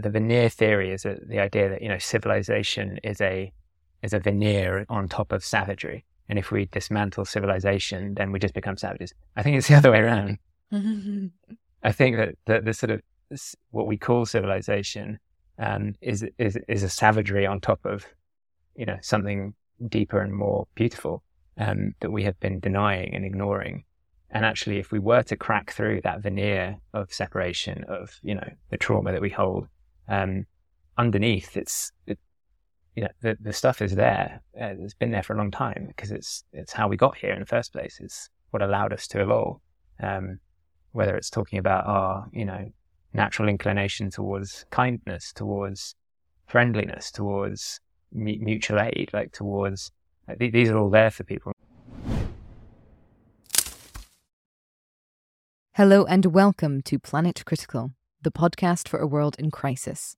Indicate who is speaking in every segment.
Speaker 1: The veneer theory is a, the idea that, you know, civilization is a, is a veneer on top of savagery. And if we dismantle civilization, then we just become savages. I think it's the other way around. I think that the, the sort of what we call civilization um, is, is is a savagery on top of you know something deeper and more beautiful um, that we have been denying and ignoring. And actually, if we were to crack through that veneer of separation, of you know the trauma that we hold, um, underneath, it's it, you know the, the stuff is there. Uh, it's been there for a long time because it's it's how we got here in the first place. It's what allowed us to evolve. Um, whether it's talking about our you know natural inclination towards kindness, towards friendliness, towards mutual aid, like towards like, these are all there for people.
Speaker 2: Hello and welcome to Planet Critical, the podcast for a world in crisis.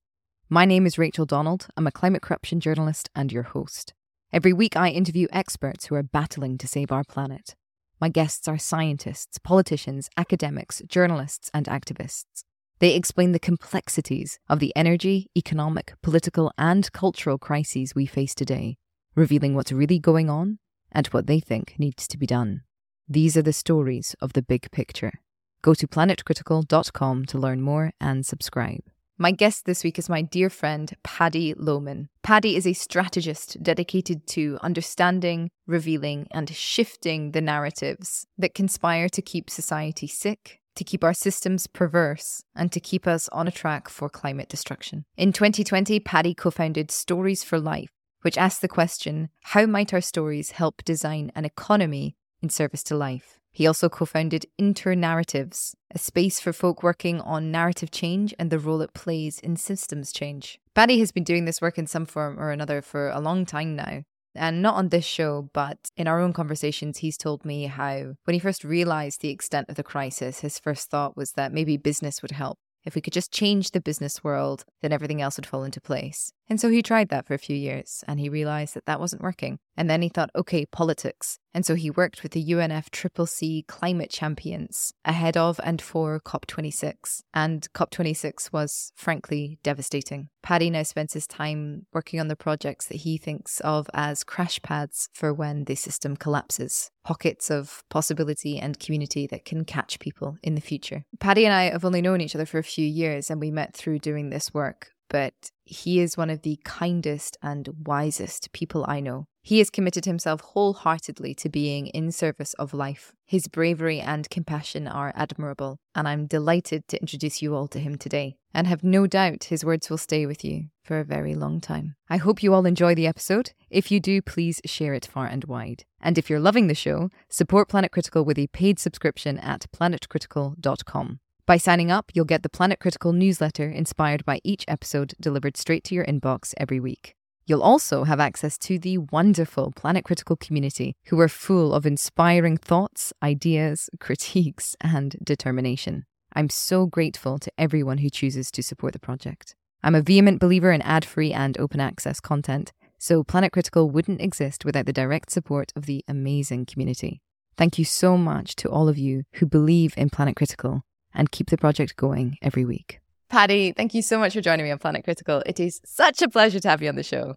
Speaker 2: My name is Rachel Donald. I'm a climate corruption journalist and your host. Every week, I interview experts who are battling to save our planet. My guests are scientists, politicians, academics, journalists, and activists. They explain the complexities of the energy, economic, political, and cultural crises we face today, revealing what's really going on and what they think needs to be done. These are the stories of the big picture. Go to planetcritical.com to learn more and subscribe. My guest this week is my dear friend, Paddy Loughman. Paddy is a strategist dedicated to understanding, revealing, and shifting the narratives that conspire to keep society sick, to keep our systems perverse, and to keep us on a track for climate destruction. In 2020, Paddy co founded Stories for Life, which asks the question how might our stories help design an economy in service to life? He also co founded Internarratives, a space for folk working on narrative change and the role it plays in systems change. Paddy has been doing this work in some form or another for a long time now. And not on this show, but in our own conversations, he's told me how when he first realized the extent of the crisis, his first thought was that maybe business would help. If we could just change the business world, then everything else would fall into place. And so he tried that for a few years and he realized that that wasn't working. And then he thought, okay, politics. And so he worked with the UNFCCC climate champions ahead of and for COP26. And COP26 was frankly devastating. Paddy now spends his time working on the projects that he thinks of as crash pads for when the system collapses, pockets of possibility and community that can catch people in the future. Paddy and I have only known each other for a few years and we met through doing this work but he is one of the kindest and wisest people I know. He has committed himself wholeheartedly to being in service of life. His bravery and compassion are admirable, and I'm delighted to introduce you all to him today, and have no doubt his words will stay with you for a very long time. I hope you all enjoy the episode. If you do, please share it far and wide. And if you're loving the show, support Planet Critical with a paid subscription at planetcritical.com. By signing up, you'll get the Planet Critical newsletter inspired by each episode delivered straight to your inbox every week. You'll also have access to the wonderful Planet Critical community, who are full of inspiring thoughts, ideas, critiques, and determination. I'm so grateful to everyone who chooses to support the project. I'm a vehement believer in ad free and open access content, so Planet Critical wouldn't exist without the direct support of the amazing community. Thank you so much to all of you who believe in Planet Critical and keep the project going every week. Paddy, thank you so much for joining me on Planet Critical. It is such a pleasure to have you on the show.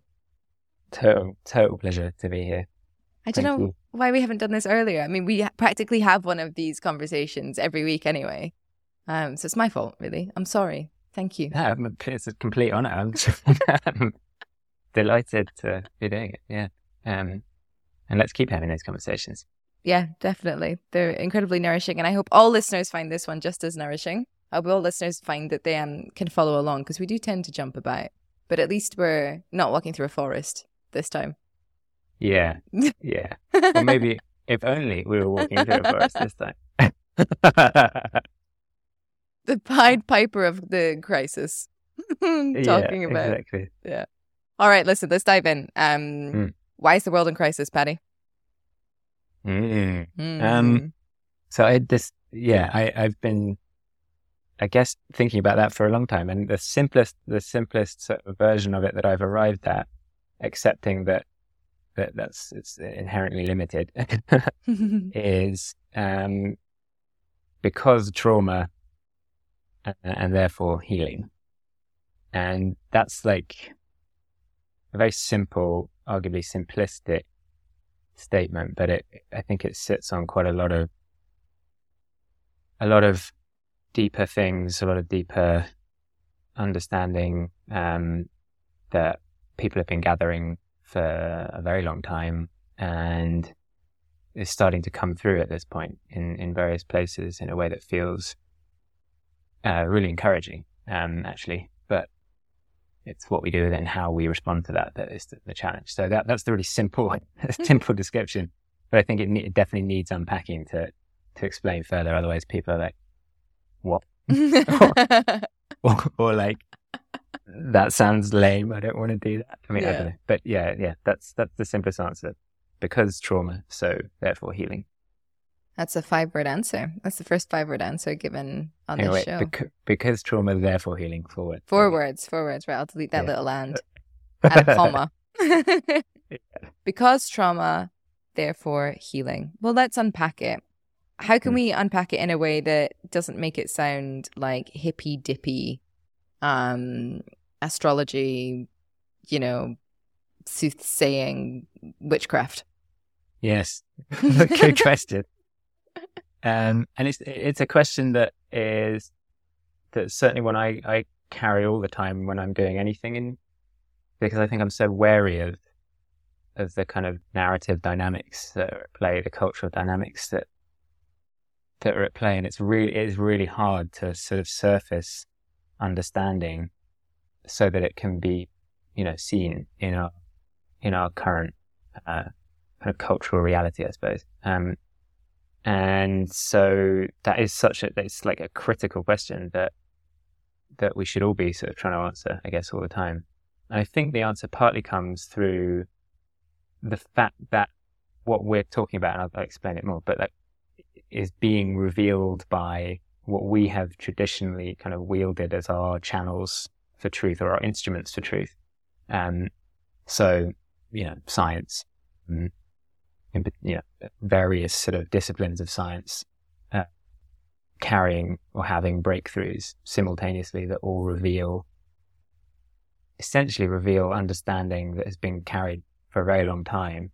Speaker 1: Total, total pleasure to be here.
Speaker 2: I don't know you. why we haven't done this earlier. I mean, we practically have one of these conversations every week anyway. Um, so it's my fault, really. I'm sorry. Thank you.
Speaker 1: No, it's a complete honor. I'm delighted to be doing it. Yeah. Um, and let's keep having those conversations.
Speaker 2: Yeah, definitely. They're incredibly nourishing. And I hope all listeners find this one just as nourishing. I hope all listeners find that they um, can follow along because we do tend to jump about. But at least we're not walking through a forest this time.
Speaker 1: Yeah. Yeah. or maybe if only we were walking through a forest this time.
Speaker 2: the Pied Piper of the crisis. talking
Speaker 1: yeah,
Speaker 2: about.
Speaker 1: Exactly.
Speaker 2: Yeah. All right, listen, let's dive in. Um, mm. Why is the world in crisis, Paddy?
Speaker 1: Mm. Mm. Um, so I this yeah I I've been I guess thinking about that for a long time, and the simplest the simplest sort of version of it that I've arrived at, accepting that that that's it's inherently limited, is um, because trauma and, and therefore healing. And that's like a very simple, arguably simplistic statement, but it, I think it sits on quite a lot of, a lot of deeper things, a lot of deeper understanding, um, that people have been gathering for a very long time and is starting to come through at this point in, in various places in a way that feels uh, really encouraging, um, actually. It's what we do with it and how we respond to that that is the, the challenge. So that that's the really simple, simple mm-hmm. description. But I think it, it, definitely needs unpacking to to explain further. Otherwise, people are like, "What?" or, or, or, like, "That sounds lame. I don't want to do that." I mean, yeah. I don't know. But yeah, yeah, that's that's the simplest answer. Because trauma, so therefore healing.
Speaker 2: That's a five word answer. That's the first five word answer given on anyway, this show.
Speaker 1: Bec- because trauma, therefore healing. Forward.
Speaker 2: Four words. Four words. Right. I'll delete that yeah. little and. Add a comma. yeah. Because trauma, therefore healing. Well, let's unpack it. How can hmm. we unpack it in a way that doesn't make it sound like hippy dippy, um, astrology, you know, soothsaying witchcraft?
Speaker 1: Yes. Good question. Um, and it's it's a question that is that certainly when I, I carry all the time when I'm doing anything in because I think I'm so wary of of the kind of narrative dynamics that are at play, the cultural dynamics that that are at play, and it's really it is really hard to sort of surface understanding so that it can be you know seen in our in our current uh, kind of cultural reality, I suppose. Um, and so that is such a, it's like a critical question that, that we should all be sort of trying to answer, I guess, all the time. And I think the answer partly comes through the fact that what we're talking about, and I'll, I'll explain it more, but like is being revealed by what we have traditionally kind of wielded as our channels for truth or our instruments for truth. Um, so, you know, science, mm, in you know, various sort of disciplines of science uh, carrying or having breakthroughs simultaneously that all reveal, essentially reveal understanding that has been carried for a very long time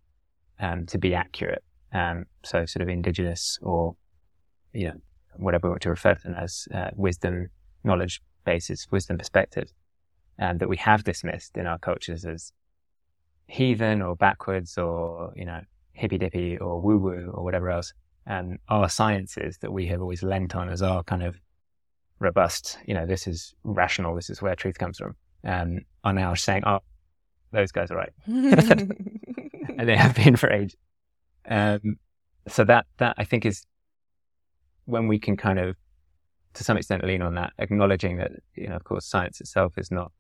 Speaker 1: um, to be accurate. Um, so sort of indigenous or, you know, whatever we want to refer to them as uh, wisdom, knowledge bases, wisdom perspectives, and that we have dismissed in our cultures as heathen or backwards or, you know, hippy dippy or woo woo or whatever else, and our sciences that we have always lent on as our kind of robust, you know, this is rational, this is where truth comes from, um, are now saying, oh, those guys are right. and they have been for ages. Um, so that, that I think is when we can kind of, to some extent, lean on that, acknowledging that, you know, of course, science itself is not,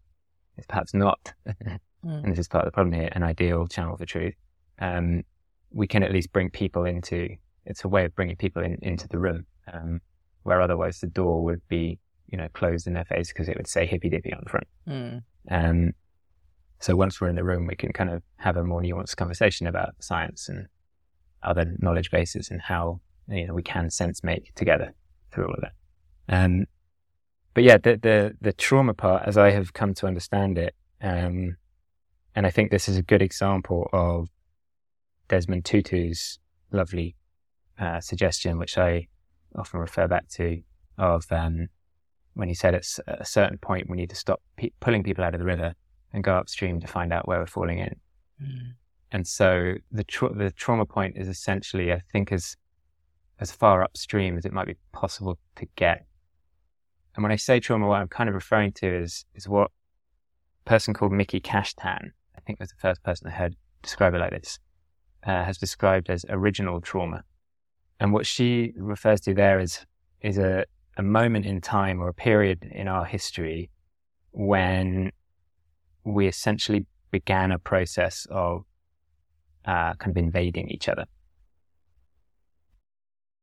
Speaker 1: is perhaps not, mm. and this is part of the problem here, an ideal channel for truth. Um, we can at least bring people into, it's a way of bringing people in, into the room, um, where otherwise the door would be, you know, closed in their face because it would say hippy dippy on the front. Mm. Um, so once we're in the room, we can kind of have a more nuanced conversation about science and other knowledge bases and how, you know, we can sense make together through all of that. Um, but yeah, the, the, the trauma part, as I have come to understand it, um, and I think this is a good example of Desmond Tutu's lovely uh, suggestion, which I often refer back to, of um, when he said at a certain point we need to stop pe- pulling people out of the river and go upstream to find out where we're falling in. Mm. And so the tra- the trauma point is essentially, I think, as as far upstream as it might be possible to get. And when I say trauma, what I'm kind of referring to is is what a person called Miki Kashtan, I think was the first person I heard describe it like this uh, has described as original trauma. And what she refers to there is, is a, a moment in time or a period in our history when we essentially began a process of uh, kind of invading each other.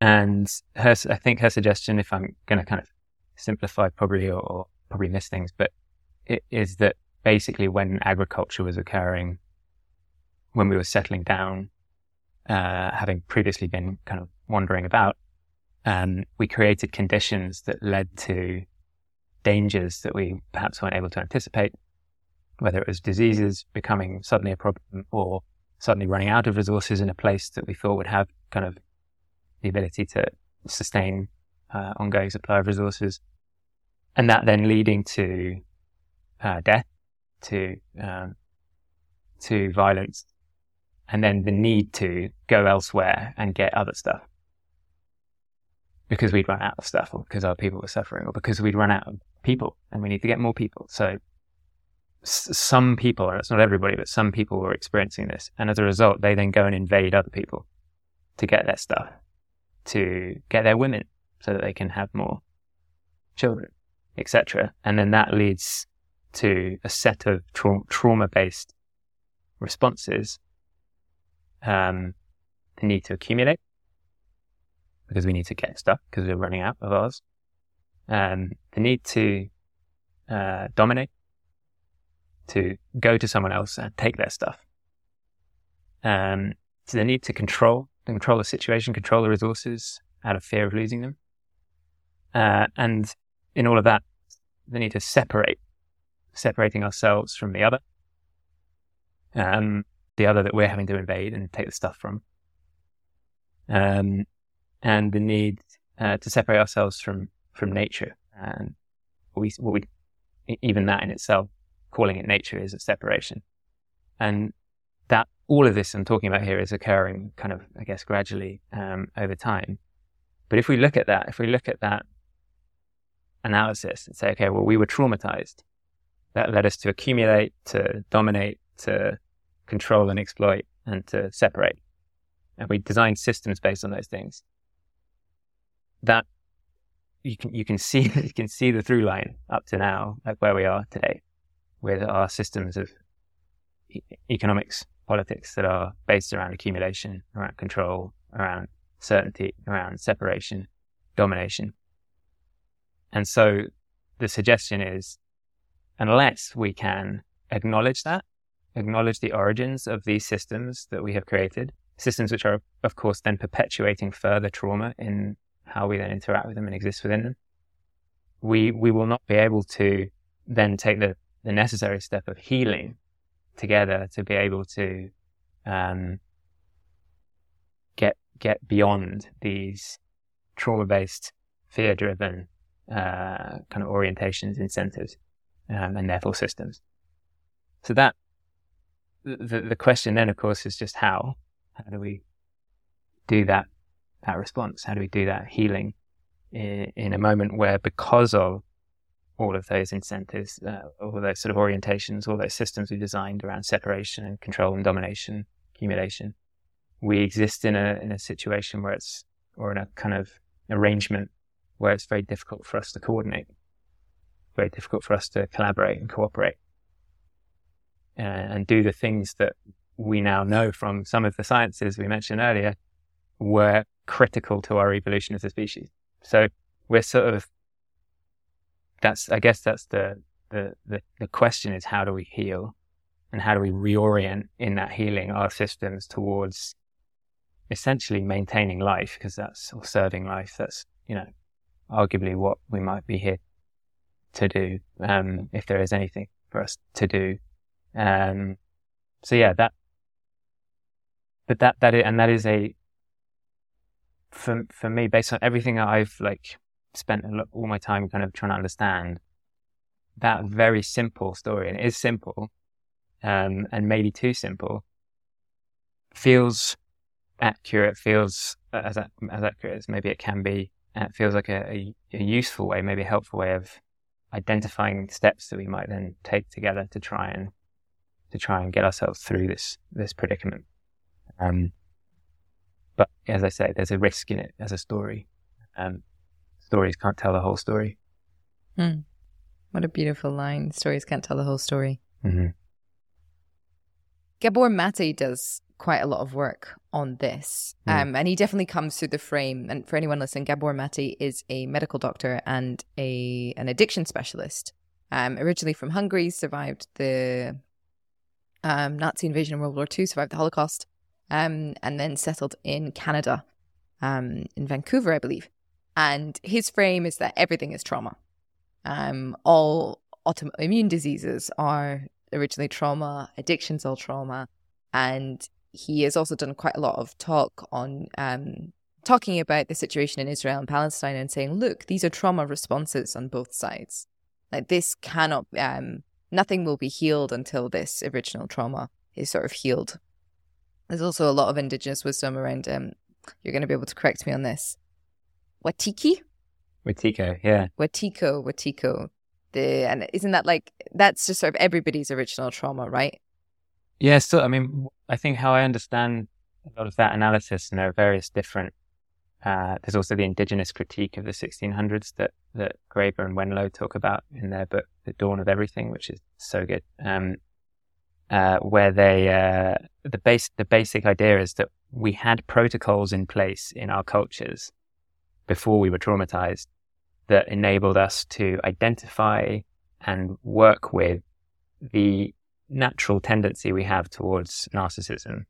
Speaker 1: And her, I think her suggestion, if I'm going to kind of simplify probably or, or probably miss things, but it is that basically when agriculture was occurring when we were settling down, uh, having previously been kind of wandering about, um, we created conditions that led to dangers that we perhaps weren't able to anticipate, whether it was diseases becoming suddenly a problem or suddenly running out of resources in a place that we thought would have kind of the ability to sustain uh, ongoing supply of resources. And that then leading to uh, death, to um, to violence, and then the need to go elsewhere and get other stuff because we'd run out of stuff, or because our people were suffering, or because we'd run out of people and we need to get more people. So s- some people, and it's not everybody, but some people were experiencing this, and as a result, they then go and invade other people to get their stuff, to get their women, so that they can have more children, etc. And then that leads to a set of tra- trauma-based responses. Um, the need to accumulate because we need to get stuff because we're running out of ours. Um, the need to uh, dominate, to go to someone else and take their stuff. Um, so the need to control, control the situation, control the resources out of fear of losing them. Uh, and in all of that, the need to separate, separating ourselves from the other, um, the other that we're having to invade and take the stuff from. Um, and the need uh, to separate ourselves from from nature. And we, what we, even that in itself, calling it nature is a separation. And that all of this I'm talking about here is occurring kind of, I guess, gradually um, over time. But if we look at that, if we look at that analysis and say, okay, well, we were traumatized. That led us to accumulate, to dominate, to control and exploit, and to separate. And we designed systems based on those things that you can you can see you can see the through line up to now, like where we are today, with our systems of e- economics, politics that are based around accumulation, around control, around certainty, around separation, domination. And so the suggestion is, unless we can acknowledge that, acknowledge the origins of these systems that we have created, systems which are, of course, then perpetuating further trauma in how we then interact with them and exist within them, we we will not be able to then take the, the necessary step of healing together to be able to um, get get beyond these trauma based, fear driven uh, kind of orientations, incentives, um, and therefore systems. So that the the question then, of course, is just how how do we do that that response? How do we do that healing in, in a moment where, because of all of those incentives, uh, all those sort of orientations, all those systems we designed around separation and control and domination, accumulation, we exist in a in a situation where it's or in a kind of arrangement where it's very difficult for us to coordinate, very difficult for us to collaborate and cooperate, and do the things that we now know from some of the sciences we mentioned earlier were critical to our evolution as a species. So we're sort of that's I guess that's the the the, the question is how do we heal and how do we reorient in that healing our systems towards essentially maintaining life because that's or serving life that's you know arguably what we might be here to do um, if there is anything for us to do um, so yeah that but that that is, and that is a for for me, based on everything I've like spent lot, all my time kind of trying to understand, that very simple story, and it is simple, um, and maybe too simple, feels accurate, feels as as accurate as maybe it can be. And it feels like a, a, a useful way, maybe a helpful way of identifying steps that we might then take together to try and to try and get ourselves through this this predicament. Um, but as I say, there's a risk in it as a story. Um, stories can't tell the whole story.
Speaker 2: Mm. What a beautiful line. Stories can't tell the whole story.
Speaker 1: Mm-hmm.
Speaker 2: Gabor Mate does quite a lot of work on this. Mm. Um, and he definitely comes through the frame. And for anyone listening, Gabor Mate is a medical doctor and a an addiction specialist. Um, originally from Hungary, survived the um, Nazi invasion in World War II, survived the Holocaust, um, and then settled in Canada, um, in Vancouver, I believe. And his frame is that everything is trauma. um, all autoimmune diseases are originally trauma, addictions all trauma, and he has also done quite a lot of talk on um, talking about the situation in Israel and Palestine and saying, look, these are trauma responses on both sides. Like this cannot, um, nothing will be healed until this original trauma is sort of healed. There's also a lot of indigenous wisdom around. Um, you're going to be able to correct me on this. Watiki.
Speaker 1: Watiko, yeah.
Speaker 2: Watiko, Watiko. The and isn't that like that's just sort of everybody's original trauma, right?
Speaker 1: Yeah. So I mean, I think how I understand a lot of that analysis, and there are various different. Uh, there's also the indigenous critique of the 1600s that that Graeber and Wengrow talk about in their book, The Dawn of Everything, which is so good. Um, uh, where they uh, the base the basic idea is that we had protocols in place in our cultures before we were traumatized that enabled us to identify and work with the natural tendency we have towards narcissism,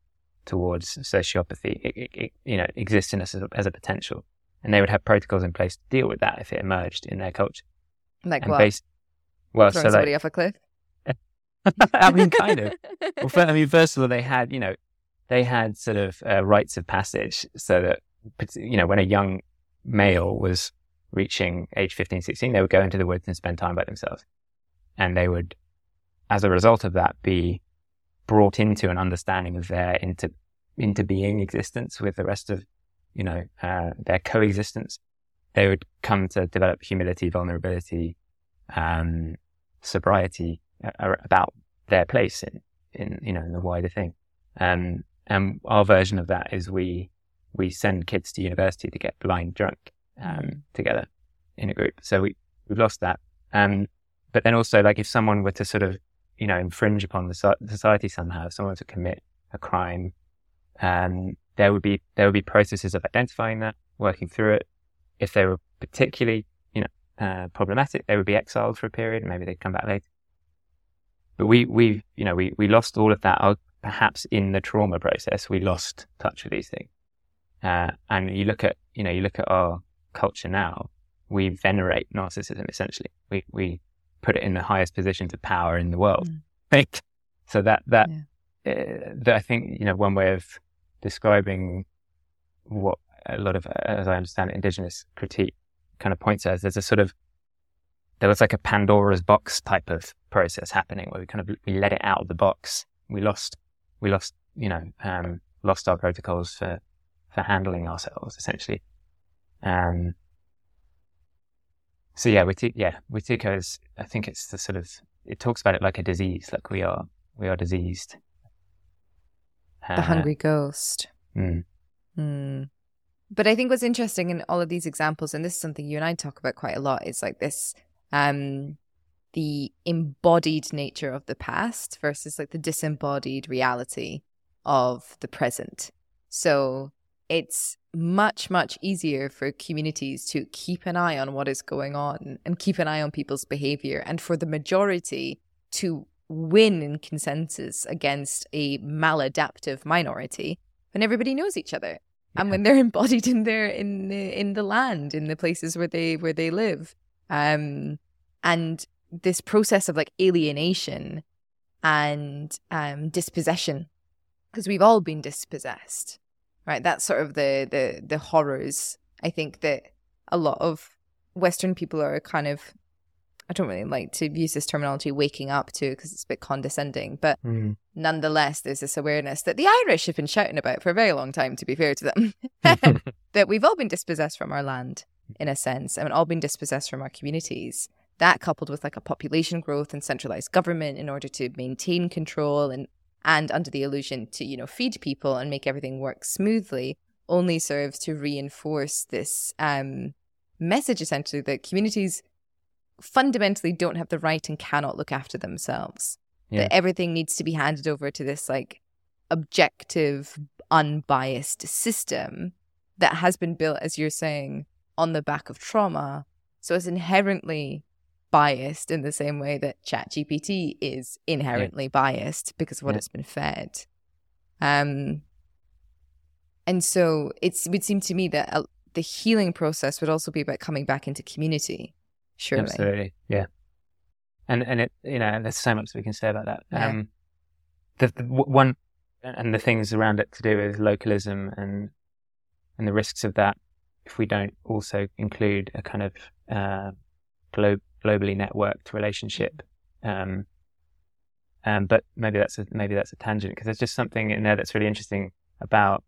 Speaker 1: towards sociopathy, it, it, it, you know, exists in us as a, as a, potential. And they would have protocols in place to deal with that if it emerged in their culture.
Speaker 2: Like and what? Based,
Speaker 1: well,
Speaker 2: Throwing so somebody like, off a cliff?
Speaker 1: I mean, kind of. Well, first, I mean, first of all, they had, you know, they had sort of uh, rites of passage so that, you know, when a young male was reaching age 15, 16, they would go into the woods and spend time by themselves. And they would, as a result of that, be brought into an understanding of their into, into being existence with the rest of, you know, uh, their coexistence. They would come to develop humility, vulnerability, um, sobriety uh, about their place in, in, you know, in the wider thing. Um, and our version of that is we, we send kids to university to get blind drunk um, together in a group. So we, we've lost that. Um, but then also, like, if someone were to sort of, you know, infringe upon the society somehow, if someone were to commit a crime, um, there would be there would be processes of identifying that, working through it. If they were particularly, you know, uh, problematic, they would be exiled for a period. Maybe they'd come back later. But we we you know we we lost all of that. Perhaps in the trauma process, we lost touch with these things. Uh, and you look at you know you look at our culture now, we venerate narcissism essentially. We we put it in the highest positions of power in the world. Mm. Right? So that that, yeah. uh, that I think you know one way of describing what a lot of, as I understand it, indigenous critique kind of points as there's a sort of there was like a Pandora's box type of process happening where we kind of we let it out of the box. We lost we lost you know um, lost our protocols for for handling ourselves essentially. Um, so yeah, Wati- yeah, Wetiko is, I think it's the sort of, it talks about it like a disease, like we are, we are diseased.
Speaker 2: The uh, hungry ghost.
Speaker 1: Mm.
Speaker 2: Mm. But I think what's interesting in all of these examples, and this is something you and I talk about quite a lot, is like this, um, the embodied nature of the past versus like the disembodied reality of the present. So it's much, much easier for communities to keep an eye on what is going on and keep an eye on people's behavior, and for the majority to win in consensus against a maladaptive minority when everybody knows each other yeah. and when they're embodied in their in the in the land in the places where they where they live um and this process of like alienation and um dispossession because we've all been dispossessed right? That's sort of the the the horrors. I think that a lot of Western people are kind of I don't really like to use this terminology waking up to because it's a bit condescending, but mm. nonetheless, there's this awareness that the Irish have been shouting about for a very long time, to be fair to them, that we've all been dispossessed from our land in a sense and all been dispossessed from our communities. That coupled with like a population growth and centralized government in order to maintain control and and under the illusion to, you know, feed people and make everything work smoothly only serves to reinforce this um, message essentially that communities fundamentally don't have the right and cannot look after themselves. Yeah. That everything needs to be handed over to this like objective, unbiased system that has been built, as you're saying, on the back of trauma. So it's inherently biased in the same way that ChatGPT is inherently yeah. biased because of what yeah. it's been fed. Um, and so it's, it would seem to me that uh, the healing process would also be about coming back into community Surely.
Speaker 1: Absolutely. Yeah. And and it you know there's so much we can say about that.
Speaker 2: Yeah.
Speaker 1: Um, the, the one and the things around it to do with localism and and the risks of that if we don't also include a kind of uh, glo- globally networked relationship. Um, um, but maybe that's a, maybe that's a tangent because there's just something in there that's really interesting about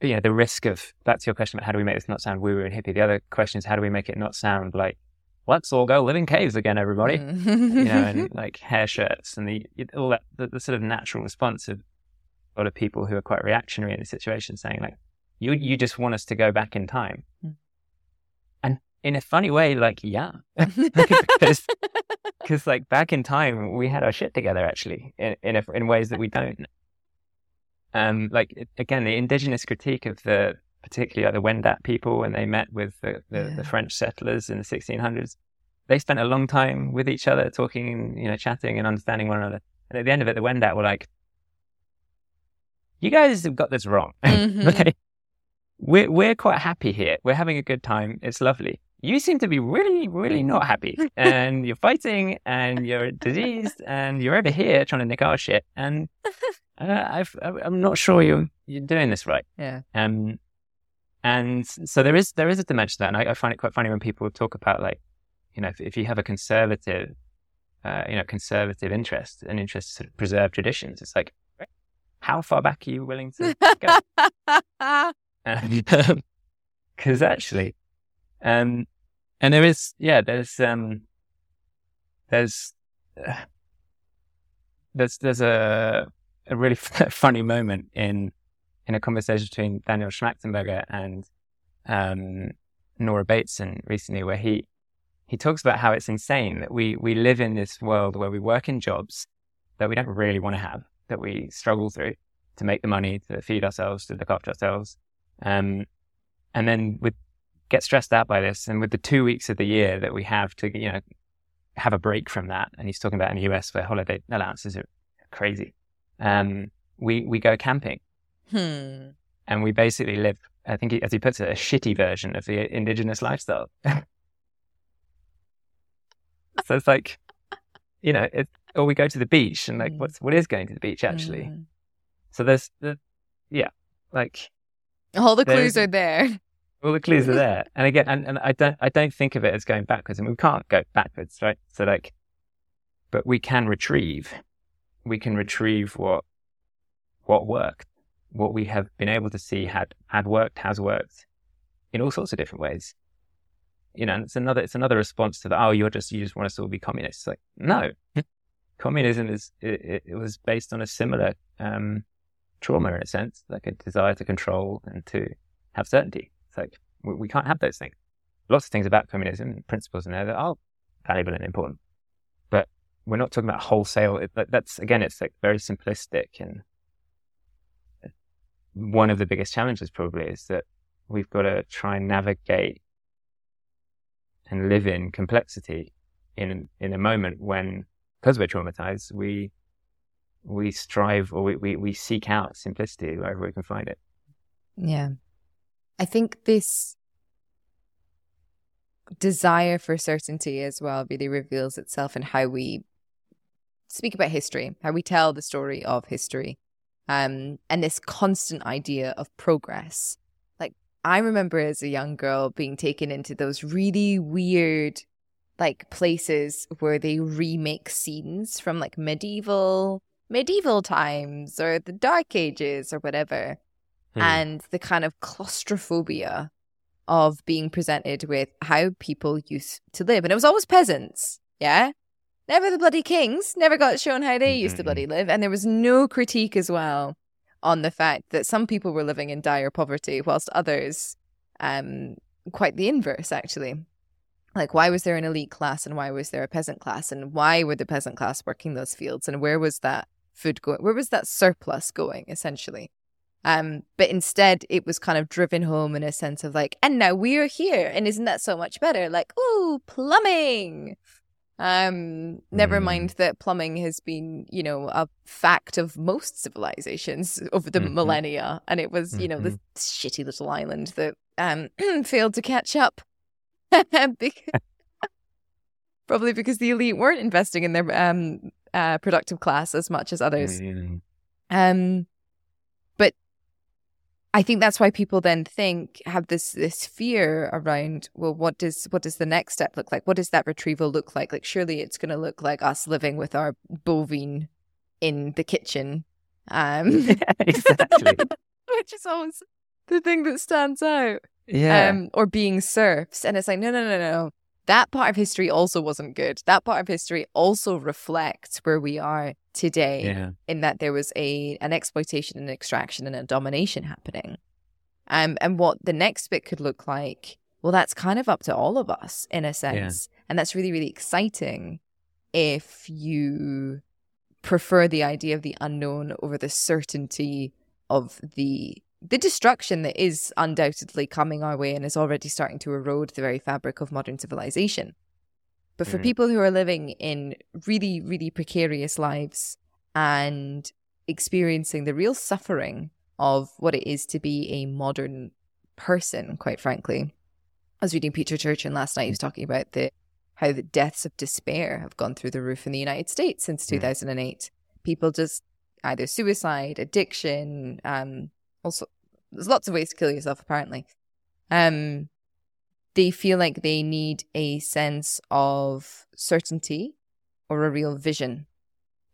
Speaker 1: you know the risk of back to your question about how do we make this not sound woo woo and hippie. The other question is how do we make it not sound like let's all go live in caves again, everybody.
Speaker 2: Mm.
Speaker 1: you know, and like hair shirts and the all that the, the sort of natural response of a lot of people who are quite reactionary in the situation, saying like, "You you just want us to go back in time,"
Speaker 2: Mm.
Speaker 1: In a funny way, like, yeah, because like back in time we had our shit together actually in in, a, in ways that we don't. Um, like again, the indigenous critique of the particularly like the Wendat people when they met with the, the,
Speaker 2: Yeah.
Speaker 1: the French settlers in the 1600s, they spent a long time with each other, talking, you know, chatting and understanding one another. And at the end of it, the Wendat were like, "You guys have got this wrong.
Speaker 2: Mhm.
Speaker 1: okay, we're we're quite happy here. We're having a good time. It's lovely. You seem to be really, really not happy, and you're fighting, and you're diseased, and you're over here trying to nick our shit. And uh, I've, I'm not sure you're you're doing this right.
Speaker 2: yeah.
Speaker 1: Um, and so there is there is a dimension to that, and I, I find it quite funny when people talk about like, you know, if, if you have a conservative, uh, you know, conservative interest, an interest to sort of preserve traditions, it's like, how far back are you willing to go? Because actually, um, and there is, yeah, there's, um, there's, uh, there's, there's a, a really funny moment in, in a conversation between Daniel Schmachtenberger and, um, Nora Bateson recently, where he, he talks about how it's insane that we, we live in this world where we work in jobs that we don't really want to have, that we struggle through to make the money, to feed ourselves, to look after ourselves. Um, and then with get stressed out by this, and with the two weeks of the year that we have to, you know, have a break from that. And he's talking about in the US where holiday allowances are crazy. Um, we we go camping,
Speaker 2: Hmm.
Speaker 1: and we basically live. I think, he, as he puts it, a shitty version of the indigenous lifestyle. so it's like, you know, it, or we go to the beach, and like,
Speaker 2: Mm.
Speaker 1: what's what is going to the beach actually?
Speaker 2: Mm.
Speaker 1: So there's the, yeah, like
Speaker 2: All the clues are there.
Speaker 1: all the clues are there. And again, and, and I don't, I don't think of it as going backwards. I mean, we can't go backwards, right? So like, but we can retrieve, we can retrieve what, what worked, what we have been able to see had, had worked, has worked in all sorts of different ways. You know, and it's another, it's another response to the, oh, you're just, you just want us to all be communists. Like, no, communism is, it- it was based on a similar, um, trauma in a sense, like a desire to control and to have certainty. It's like we, we can't have those things. Lots of things about communism, principles in there that are valuable and important, but we're not talking about wholesale. It, that- that's again, it's like very simplistic, and one of the biggest challenges probably is that we've got to try and navigate and live in complexity in in a moment when, because we're traumatized, we we strive or we, we, we seek out simplicity wherever we can find it.
Speaker 2: Yeah. I think this desire for certainty as well really reveals itself in how we speak about history, how we tell the story of history, um, and this constant idea of progress. Like, I remember as a young girl being taken into those really weird, like, places where they remake scenes from like medieval medieval times or the dark ages or whatever
Speaker 1: Hmm.
Speaker 2: and the kind of claustrophobia of being presented with how people used to live. And it was always peasants, yeah? Never the bloody kings, never got shown how they used to bloody live. And there was no critique as well on the fact that some people were living in dire poverty, whilst others, um, quite the inverse, actually. Like, why was there an elite class and why was there a peasant class? And why were the peasant class working those fields? And where was that food going? Where was that surplus going, essentially? Um, but instead, it was kind of driven home in a sense of like, and now we're here, and isn't that so much better? Like, oh, plumbing. Um, never
Speaker 1: Mm.
Speaker 2: mind that plumbing has been, you know, a fact of most civilizations over the
Speaker 1: Mhm.
Speaker 2: millennia, and it was, you know, this shitty little island that um failed to catch up. Because- Probably because the elite weren't investing in their um, uh, productive class as much as others.
Speaker 1: Mm.
Speaker 2: Um, I think that's why people then think have this this fear around. Well, what does what does the next step look like? What does that retrieval look like? Like, surely it's going to look like us living with our bovine in the kitchen. Um,
Speaker 1: exactly.
Speaker 2: which is always the thing that stands out.
Speaker 1: Yeah.
Speaker 2: Um, or being serfs, and it's like no, no, no, no that part of history also wasn't good. That part of history also reflects where we are today
Speaker 1: yeah.
Speaker 2: in that there was a an exploitation and extraction and a domination happening. Um, and what the next bit could look like, well, that's kind of up to all of us in a sense. Yeah. And that's really, really exciting if you prefer the idea of the unknown over the certainty of the the destruction that is undoubtedly coming our way and is already starting to erode the very fabric of modern civilization. But for mm. people who are living in really, really precarious lives and experiencing the real suffering of what it is to be a modern person, quite frankly. I was reading Peter Turchin last night. He was talking about the how the deaths of despair have gone through the roof in the United States since 2008. People just either suicide, addiction, um, also there's lots of ways to kill yourself apparently um they feel like they need a sense of certainty or a real vision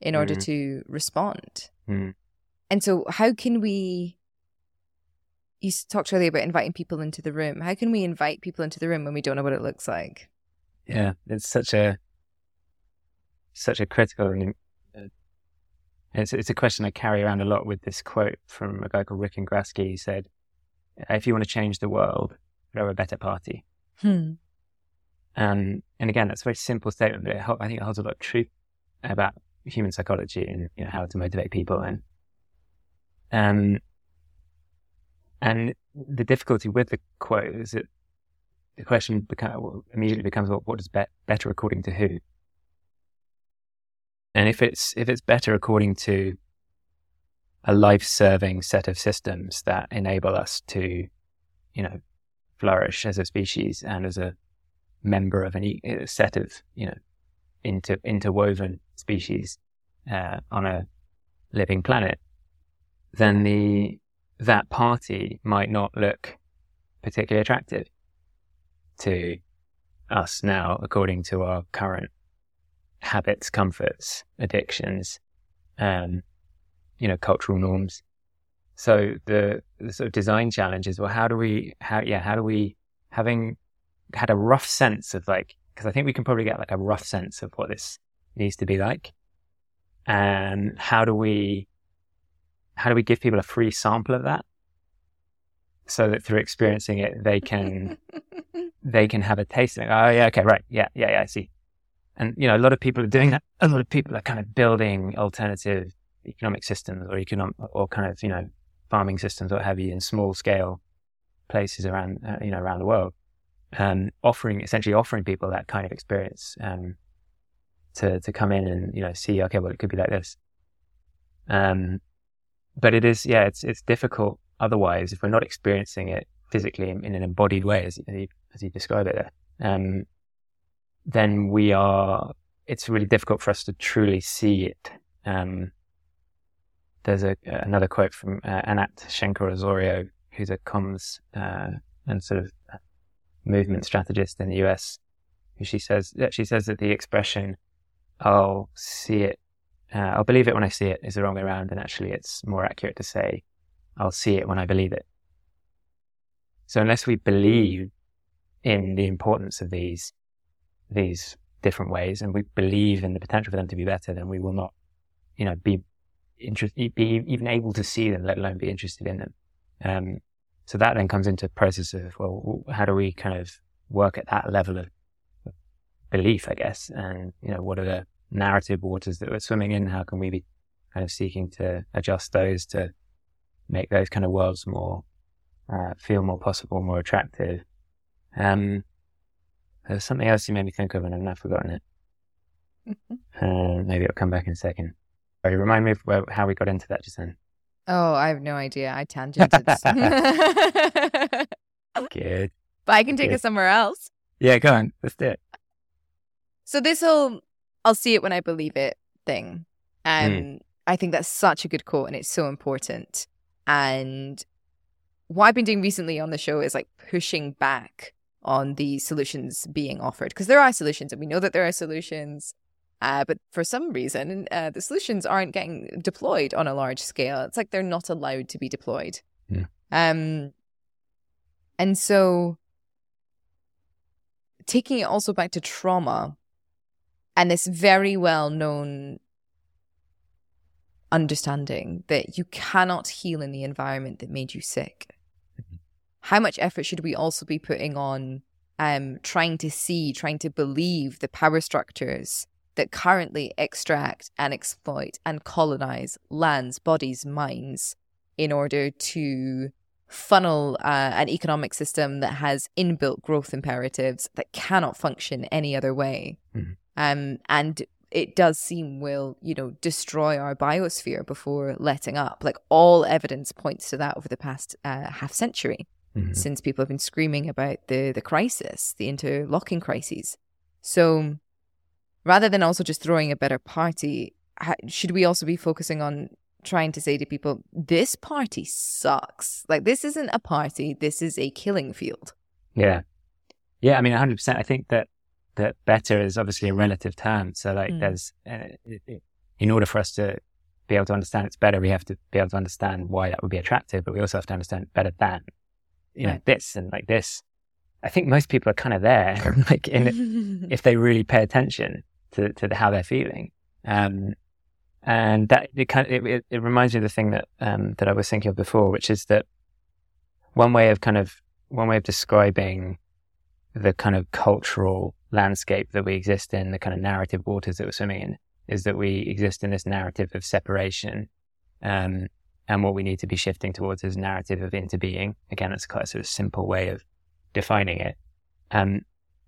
Speaker 2: in order mm. to respond
Speaker 1: mm.
Speaker 2: and so how can we you talked earlier about inviting people into the room how can we invite people into the room when we don't know what it looks like
Speaker 1: yeah it's such a such a critical and it's, it's a question I carry around a lot with this quote from a guy called Rick Ingrasci. He said, if you want to change the world, throw a better party.
Speaker 2: Hmm.
Speaker 1: Um, and again, that's a very simple statement, but I think it holds a lot of truth about human psychology and you know, how to motivate people. And um, and the difficulty with the quote is that the question become, immediately becomes, well, what is be- better according to who? And if it's if it's better according to a life-serving set of systems that enable us to, you know, flourish as a species and as a member of any set of, you know, inter, interwoven species uh, on a living planet, then the that party might not look particularly attractive to us now, according to our current habits, comforts, addictions, um, you know, cultural norms. So the, the sort of design challenge is, well, how do we, how, yeah, how do we, having had a rough sense of like, because I think we can probably get like a rough sense of what this needs to be like. And how do we, how do we give people a free sample of that? So that through experiencing it, they can, they can have a taste of it. Oh yeah, okay, right. Yeah, yeah, yeah, I see. And, you know, a lot of people are doing that. A lot of people are kind of building alternative economic systems or economic or kind of, you know, farming systems, what have you, in small scale places around, uh, you know, around the world. Um, offering, essentially offering people that kind of experience, um, to, to come in and, you know, see, okay, well, it could be like this. Um, but it is, yeah, it's, it's difficult otherwise if we're not experiencing it physically in, in an embodied way, as, as you, as you describe it. Um, then we are, it's really difficult for us to truly see it. There's a, another quote from uh, Anat Shenker-Osorio, who's a comms uh, and sort of movement strategist in the US, who she says, she says that the expression, I'll see it, uh, I'll believe it when I see it is the wrong way around. And actually it's more accurate to say, I'll see it when I believe it. So unless we believe in the importance of these, these different ways and we believe in the potential for them to be better, then we will not, you know, be interested, be even able to see them, let alone be interested in them. Um, so that then comes into process of, well, how do we kind of work at that level of belief, I guess? And, you know, what are the narrative waters that we're swimming in? How can we be kind of seeking to adjust those to make those kind of worlds more, uh, feel more possible, more attractive? Um, there's something else you made me think of, and I've now forgotten it. uh, maybe it'll come back in a second. Sorry, remind me of where, how we got into that just then.
Speaker 2: Oh, I have no idea. I tangented.
Speaker 1: Good.
Speaker 2: But I can take Good. it somewhere else.
Speaker 1: Yeah, go on. Let's do it.
Speaker 2: So this whole I'll see it when I believe it thing. Um, mm. I think that's such a good quote and it's so important. And what I've been doing recently on the show is like pushing back on the solutions being offered because there are solutions and we know that there are solutions. Uh, but for some reason, uh, the solutions aren't getting deployed on a large scale. It's like they're not allowed to be deployed.
Speaker 1: Yeah.
Speaker 2: Um, and so taking it also back to trauma, and this very well known understanding that you cannot heal in the environment that made you sick. Mm-hmm. How much effort should we also be putting on um, trying to see, trying to believe the power structures that currently extract and exploit and colonize lands, bodies, minds in order to funnel uh, an economic system that has inbuilt growth imperatives that cannot function any other way? Mm-hmm. Um, and it does seem will, you know, destroy our biosphere before letting up. Like all evidence points to that over the past uh, half century, mm-hmm. since people have been screaming about the the crisis, the interlocking crises. So, rather than also just throwing a better party, should we also be focusing on trying to say to people, this party sucks. Like this isn't a party. This is a killing field.
Speaker 1: Yeah, yeah. I mean, hundred percent. I think that that better is obviously a relative term. So like mm. there's, uh, it, it, in order for us to be able to understand it's better, we have to be able to understand why that would be attractive, but we also have to understand better than, you know, this and like this. I think most people are kind of there, like in if they really pay attention to, to the, how they're feeling. Um, and that it kind of, it, it, reminds me of the thing that, um, that I was thinking of before, which is that one way of kind of, one way of describing the kind of cultural landscape that we exist in, the kind of narrative waters that we're swimming in, is that we exist in this narrative of separation. Um, and what we need to be shifting towards is narrative of interbeing. Again, it's quite a sort of simple way of defining it. Um,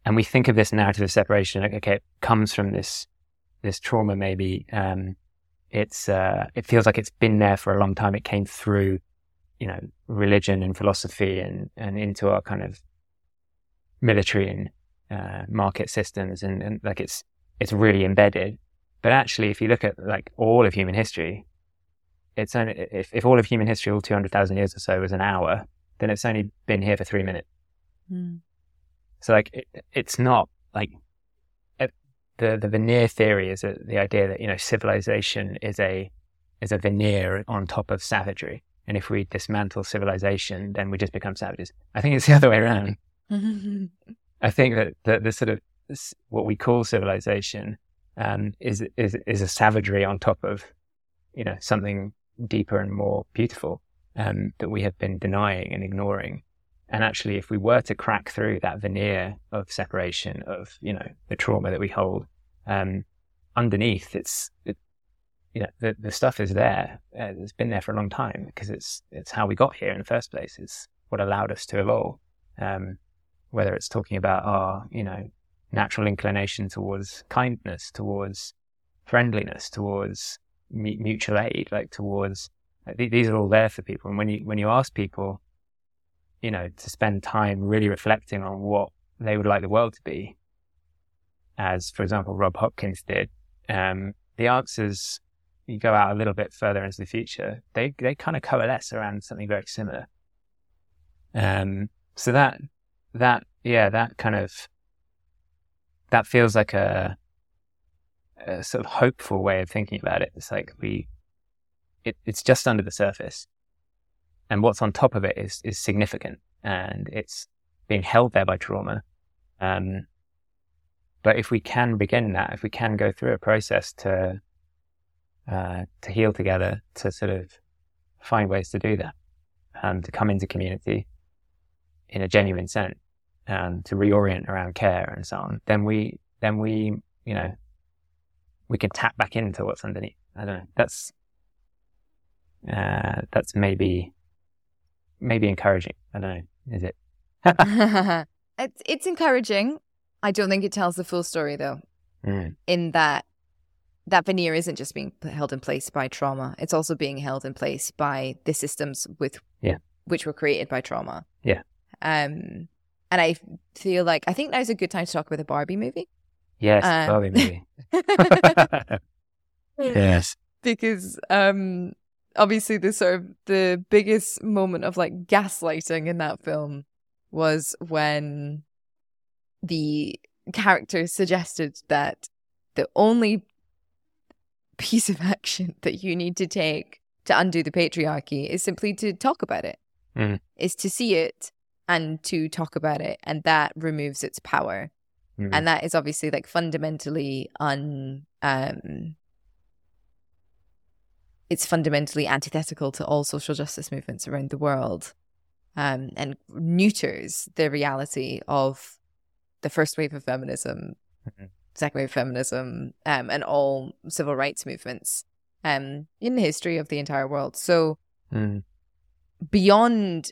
Speaker 1: and we think of this narrative of separation, okay, it comes from this, this trauma maybe. Um, it's, uh, it feels like it's been there for a long time. It came through, you know, religion and philosophy and, and into our kind of military and uh, market systems and, and like it's it's really embedded. But actually, if you look at like all of human history, it's only if, if all of human history, all two hundred thousand years or so, was an hour, then it's only been here for three minutes. Mm. So like it, it's not like it, the the veneer theory is a, the idea that you know civilization is a is a veneer on top of savagery, and if we dismantle civilization, then we just become savages. I think it's the other way around. I think that, that the sort of what we call civilization um, is is is a savagery on top of you know something deeper and more beautiful um, that we have been denying and ignoring. And actually, if we were to crack through that veneer of separation of you know the trauma that we hold um, underneath, it's it, you know the the stuff is there. Uh, it's been there for a long time because it's it's how we got here in the first place. It's what allowed us to evolve. Um, whether it's talking about our, you know, natural inclination towards kindness, towards friendliness, towards mutual aid, like towards these are all there for people. And when you when you ask people, you know, to spend time really reflecting on what they would like the world to be, as for example Rob Hopkins did, um, the answers you go out a little bit further into the future, they they kind of coalesce around something very similar. Um, so that that yeah that kind of that feels like a, a sort of hopeful way of thinking about it. It's like we it, it's just under the surface, and what's on top of it is is significant, and it's being held there by trauma. Um, but if we can begin that, if we can go through a process to uh, to heal together, to sort of find ways to do that, and to come into community, in a genuine sense and to reorient around care and so on, then we, then we, you know, we can tap back into what's underneath. I don't know. That's, uh, that's maybe, maybe encouraging. I don't know. Is it?
Speaker 2: it's, it's encouraging. I don't think it tells the full story though. Mm. In that that veneer isn't just being held in place by trauma; it's also being held in place by the systems with
Speaker 1: yeah.
Speaker 2: which were created by trauma.
Speaker 1: Yeah.
Speaker 2: Um, and I feel like I think now's a good time to talk about the Barbie movie.
Speaker 1: Yes, um, Barbie movie. yes.
Speaker 2: Because um obviously the sort of the biggest moment of like gaslighting in that film was when the character suggested that the only piece of action that you need to take to undo the patriarchy is simply to talk about it,
Speaker 1: mm.
Speaker 2: is to see it and to talk about it. And that removes its power. Mm. And that is obviously like fundamentally un. Um, it's fundamentally antithetical to all social justice movements around the world um, and neuters the reality of the first wave of feminism, mm-hmm. second wave of feminism, um, and all civil rights movements um, in the history of the entire world. So,
Speaker 1: mm.
Speaker 2: beyond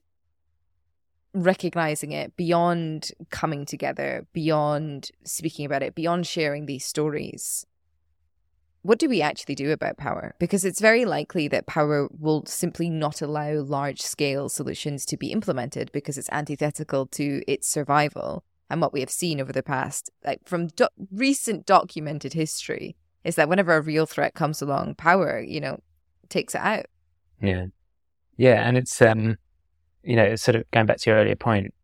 Speaker 2: recognizing it, beyond coming together, beyond speaking about it, beyond sharing these stories, what do we actually do about power? Because it's very likely that power will simply not allow large scale solutions to be implemented because it's antithetical to its survival. And what we have seen over the past, like from do- recent documented history, is that whenever a real threat comes along, power, you know, takes it out.
Speaker 1: Yeah. Yeah. And it's, um, you know, sort of going back to your earlier point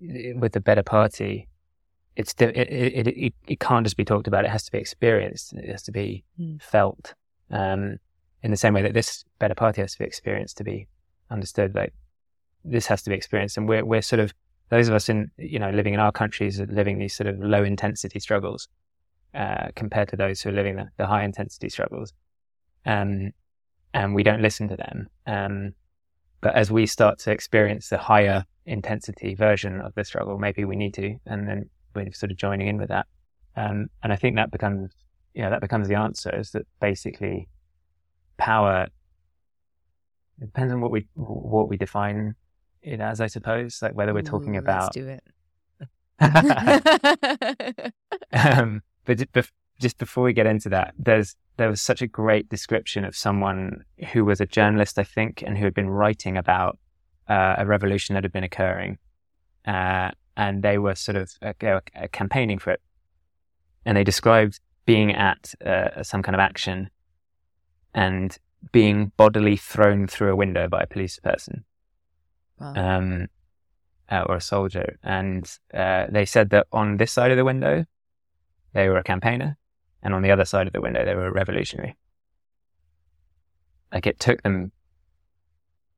Speaker 1: with the better party, it's it, it, it, it can't just be talked about. It has to be experienced. It has to be mm. felt. Um, in the same way that this better party has to be experienced to be understood. Like this has to be experienced, and we're we're sort of those of us in you know living in our countries are living these sort of low intensity struggles uh, compared to those who are living the, the high intensity struggles. Um, and we don't listen to them. Um, but as we start to experience the higher intensity version of the struggle, maybe we need to, and then we're sort of joining in with that. Um, and I think that becomes, you know, that becomes the answer is that basically power it depends on what we what we define it as, I suppose. Like whether we're talking
Speaker 2: Ooh,
Speaker 1: about.
Speaker 2: Let's do
Speaker 1: it. um, but just before we get into that, there's there was such a great description of someone who was a journalist, I think, and who had been writing about uh, a revolution that had been occurring, uh, and they were sort of uh, uh, campaigning for it. And they described being at uh, some kind of action and being bodily thrown through a window by a police person wow. um, uh, or a soldier. And uh, they said that on this side of the window, they were a campaigner, and on the other side of the window, they were a revolutionary. Like it took them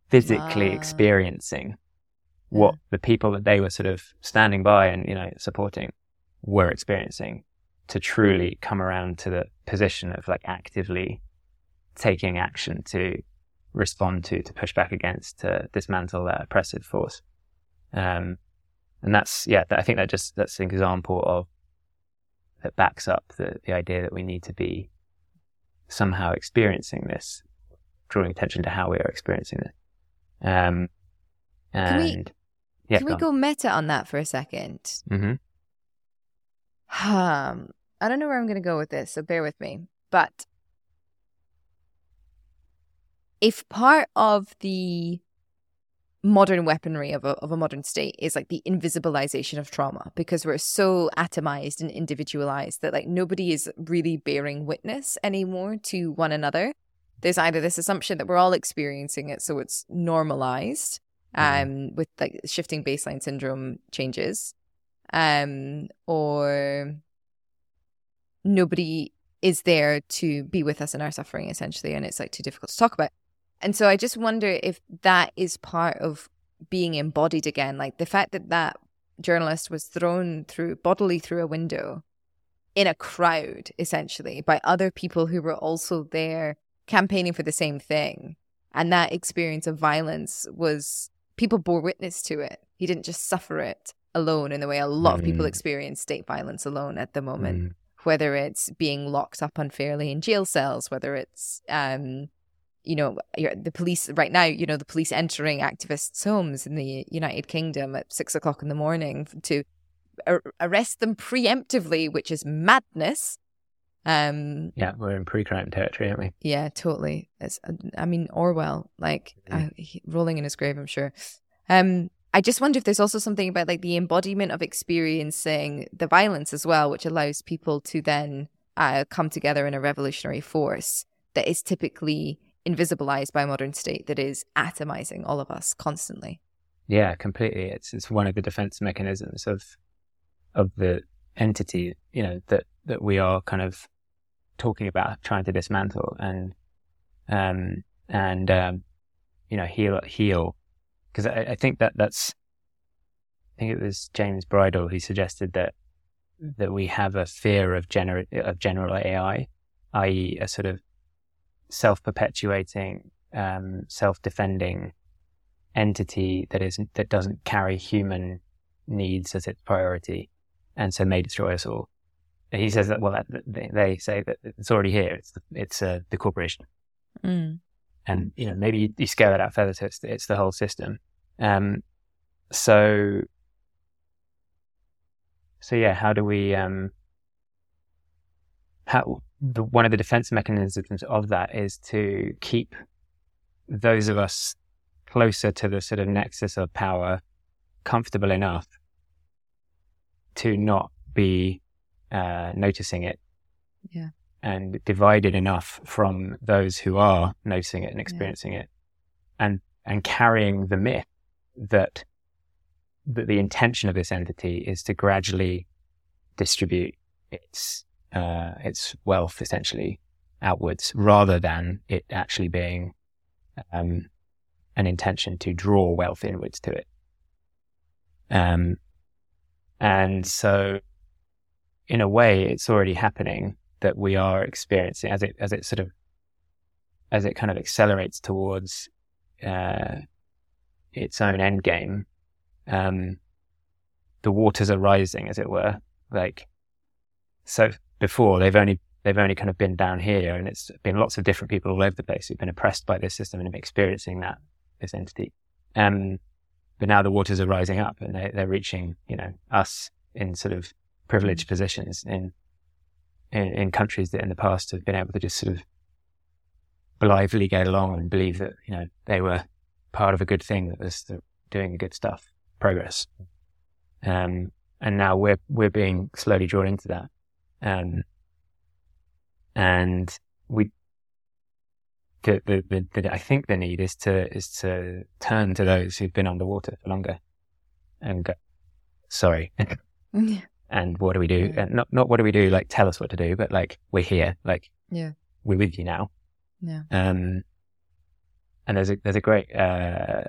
Speaker 1: physically wow. experiencing what the people that they were sort of standing by and, you know, supporting were experiencing to truly come around to the position of like actively taking action to respond to, to push back against, to dismantle that oppressive force. Um, and that's, yeah, I think that just, that's an example of that backs up the, the idea that we need to be somehow experiencing this, drawing attention to how we are experiencing it. Um, and
Speaker 2: yeah, Can we go meta on that for a 2nd
Speaker 1: mm-hmm.
Speaker 2: Um, I don't know where I'm going to go with this, so bear with me. But if part of the modern weaponry of a, of a modern state is like the invisibilization of trauma because we're so atomized and individualized that like nobody is really bearing witness anymore to one another there's either this assumption that we're all experiencing it so it's normalized. Um, with like shifting baseline syndrome changes, um, or nobody is there to be with us in our suffering, essentially, and it's like too difficult to talk about. And so I just wonder if that is part of being embodied again, like the fact that that journalist was thrown through bodily through a window in a crowd, essentially, by other people who were also there campaigning for the same thing. And that experience of violence was people bore witness to it. He didn't just suffer it alone in the way a lot mm. of people mm. experience state violence alone at the moment. Mm. Whether it's being locked up unfairly in jail cells, whether it's um, you know, the police right now, you know, the police entering activists' homes in the United Kingdom at six o'clock in the morning to ar- arrest them preemptively, which is madness. Um,
Speaker 1: yeah, we're in pre-crime territory, aren't we?
Speaker 2: Yeah, totally. It's, I mean, Orwell, like mm. uh, he, rolling in his grave, I'm sure. Um, I just wonder if there's also something about like the embodiment of experiencing the violence as well, which allows people to then uh, come together in a revolutionary force that is typically invisibilized by a modern state that is atomizing all of us constantly.
Speaker 1: Yeah, completely. It's it's one of the defense mechanisms of of the entity, you know, that that we are kind of talking about trying to dismantle and um and um you know heal heal because I, I think that that's I think it was James Bridle who suggested that that we have a fear of general of general AI, i.e., a sort of self-perpetuating, um, self-defending entity that is that doesn't carry human needs as its priority, and so may destroy us all. He says that well, they say that it's already here. It's the, it's uh, the corporation, mm. and you know maybe you, scale that out further. So it's it's the whole system. Um, so so yeah, how do we um, how the, one of the defense mechanisms of that is to keep those of us closer to the sort of nexus of power comfortable enough to not be uh, noticing it.
Speaker 2: Yeah.
Speaker 1: And divided enough from those who are noticing it and experiencing yeah. it and, and carrying the myth that, that the intention of this entity is to gradually distribute its uh, its wealth essentially outwards, rather than it actually being um, an intention to draw wealth inwards to it. Um, and so, in a way, it's already happening that we are experiencing as it as it sort of as it kind of accelerates towards uh, its own end game. Um, the waters are rising, as it were. Like so, before they've only they've only kind of been down here, and it's been lots of different people all over the place who've been oppressed by this system and experiencing that this entity. Um, but now the waters are rising up, and they, they're reaching you know us in sort of privileged positions in, in in countries that in the past have been able to just sort of blithely get along and believe that you know they were part of a good thing that was doing good stuff, progress. Um, and now we're we're being slowly drawn into that. Um, and we, the, the, the, the, I think the need is to, is to turn to those who've been underwater for longer and go, sorry. and what do we do? And not, not what do we do? Like tell us what to do, but like we're here, like
Speaker 2: yeah,
Speaker 1: we're with you now.
Speaker 2: Yeah.
Speaker 1: Um, and there's a, there's a great, uh,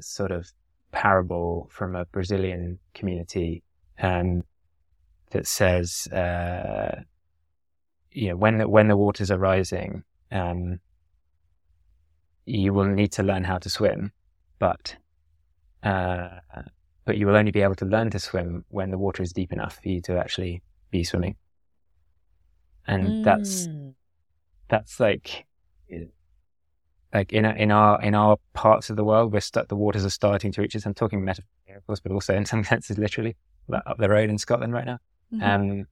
Speaker 1: sort of parable from a Brazilian community, um, that says, uh, you know, when the, when the waters are rising, um, you will need to learn how to swim, but uh, but you will only be able to learn to swim when the water is deep enough for you to actually be swimming. And mm. that's that's like like in in our in our parts of the world, we're stuck. The waters are starting to reach us. I'm talking metaphorically, of course, but also in some senses, literally, up the road in Scotland right now. Mm-hmm. Um,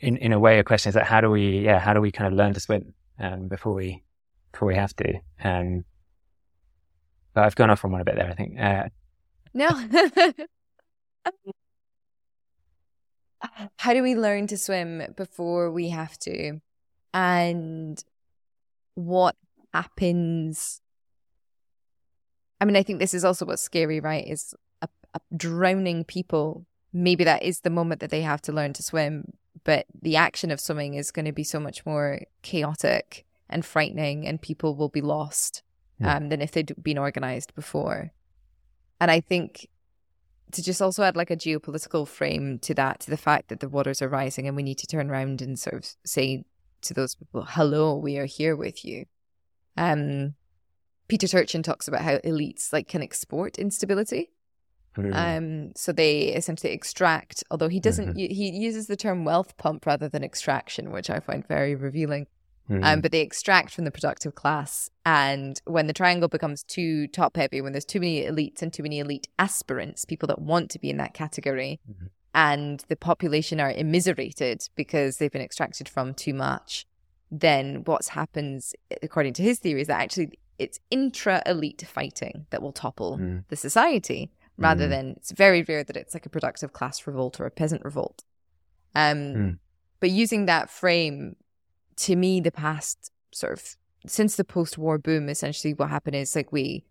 Speaker 1: in in a way, a question is that how do we, yeah, how do we kind of learn to swim um, before we before we have to? Um, but I've gone off on one a bit there. I think. Uh,
Speaker 2: no. how do we learn to swim before we have to? And what happens? I mean, I think this is also what's scary, right? Is a, a drowning people maybe that is the moment that they have to learn to swim but the action of swimming is going to be so much more chaotic and frightening and people will be lost yeah. um, than if they'd been organized before and i think to just also add like a geopolitical frame to that to the fact that the waters are rising and we need to turn around and sort of say to those people hello we are here with you um peter turchin talks about how elites like can export instability um, so they essentially extract, although he doesn't, mm-hmm. he uses the term wealth pump rather than extraction, which I find very revealing. Um, mm-hmm. Um, but they extract from the productive class. And when the triangle becomes too top heavy, when there's too many elites and too many elite aspirants, people that want to be in that category, mm-hmm. and the population are immiserated because they've been extracted from too much, then what happens, according to his theory, is that actually it's intra elite fighting that will topple
Speaker 1: Mm.
Speaker 2: the society rather
Speaker 1: Mm.
Speaker 2: than it's very rare that it's like a productive class revolt or a peasant revolt. Um,
Speaker 1: Mm.
Speaker 2: But using that frame, to me, the past sort of since the post war boom, essentially what happened is like we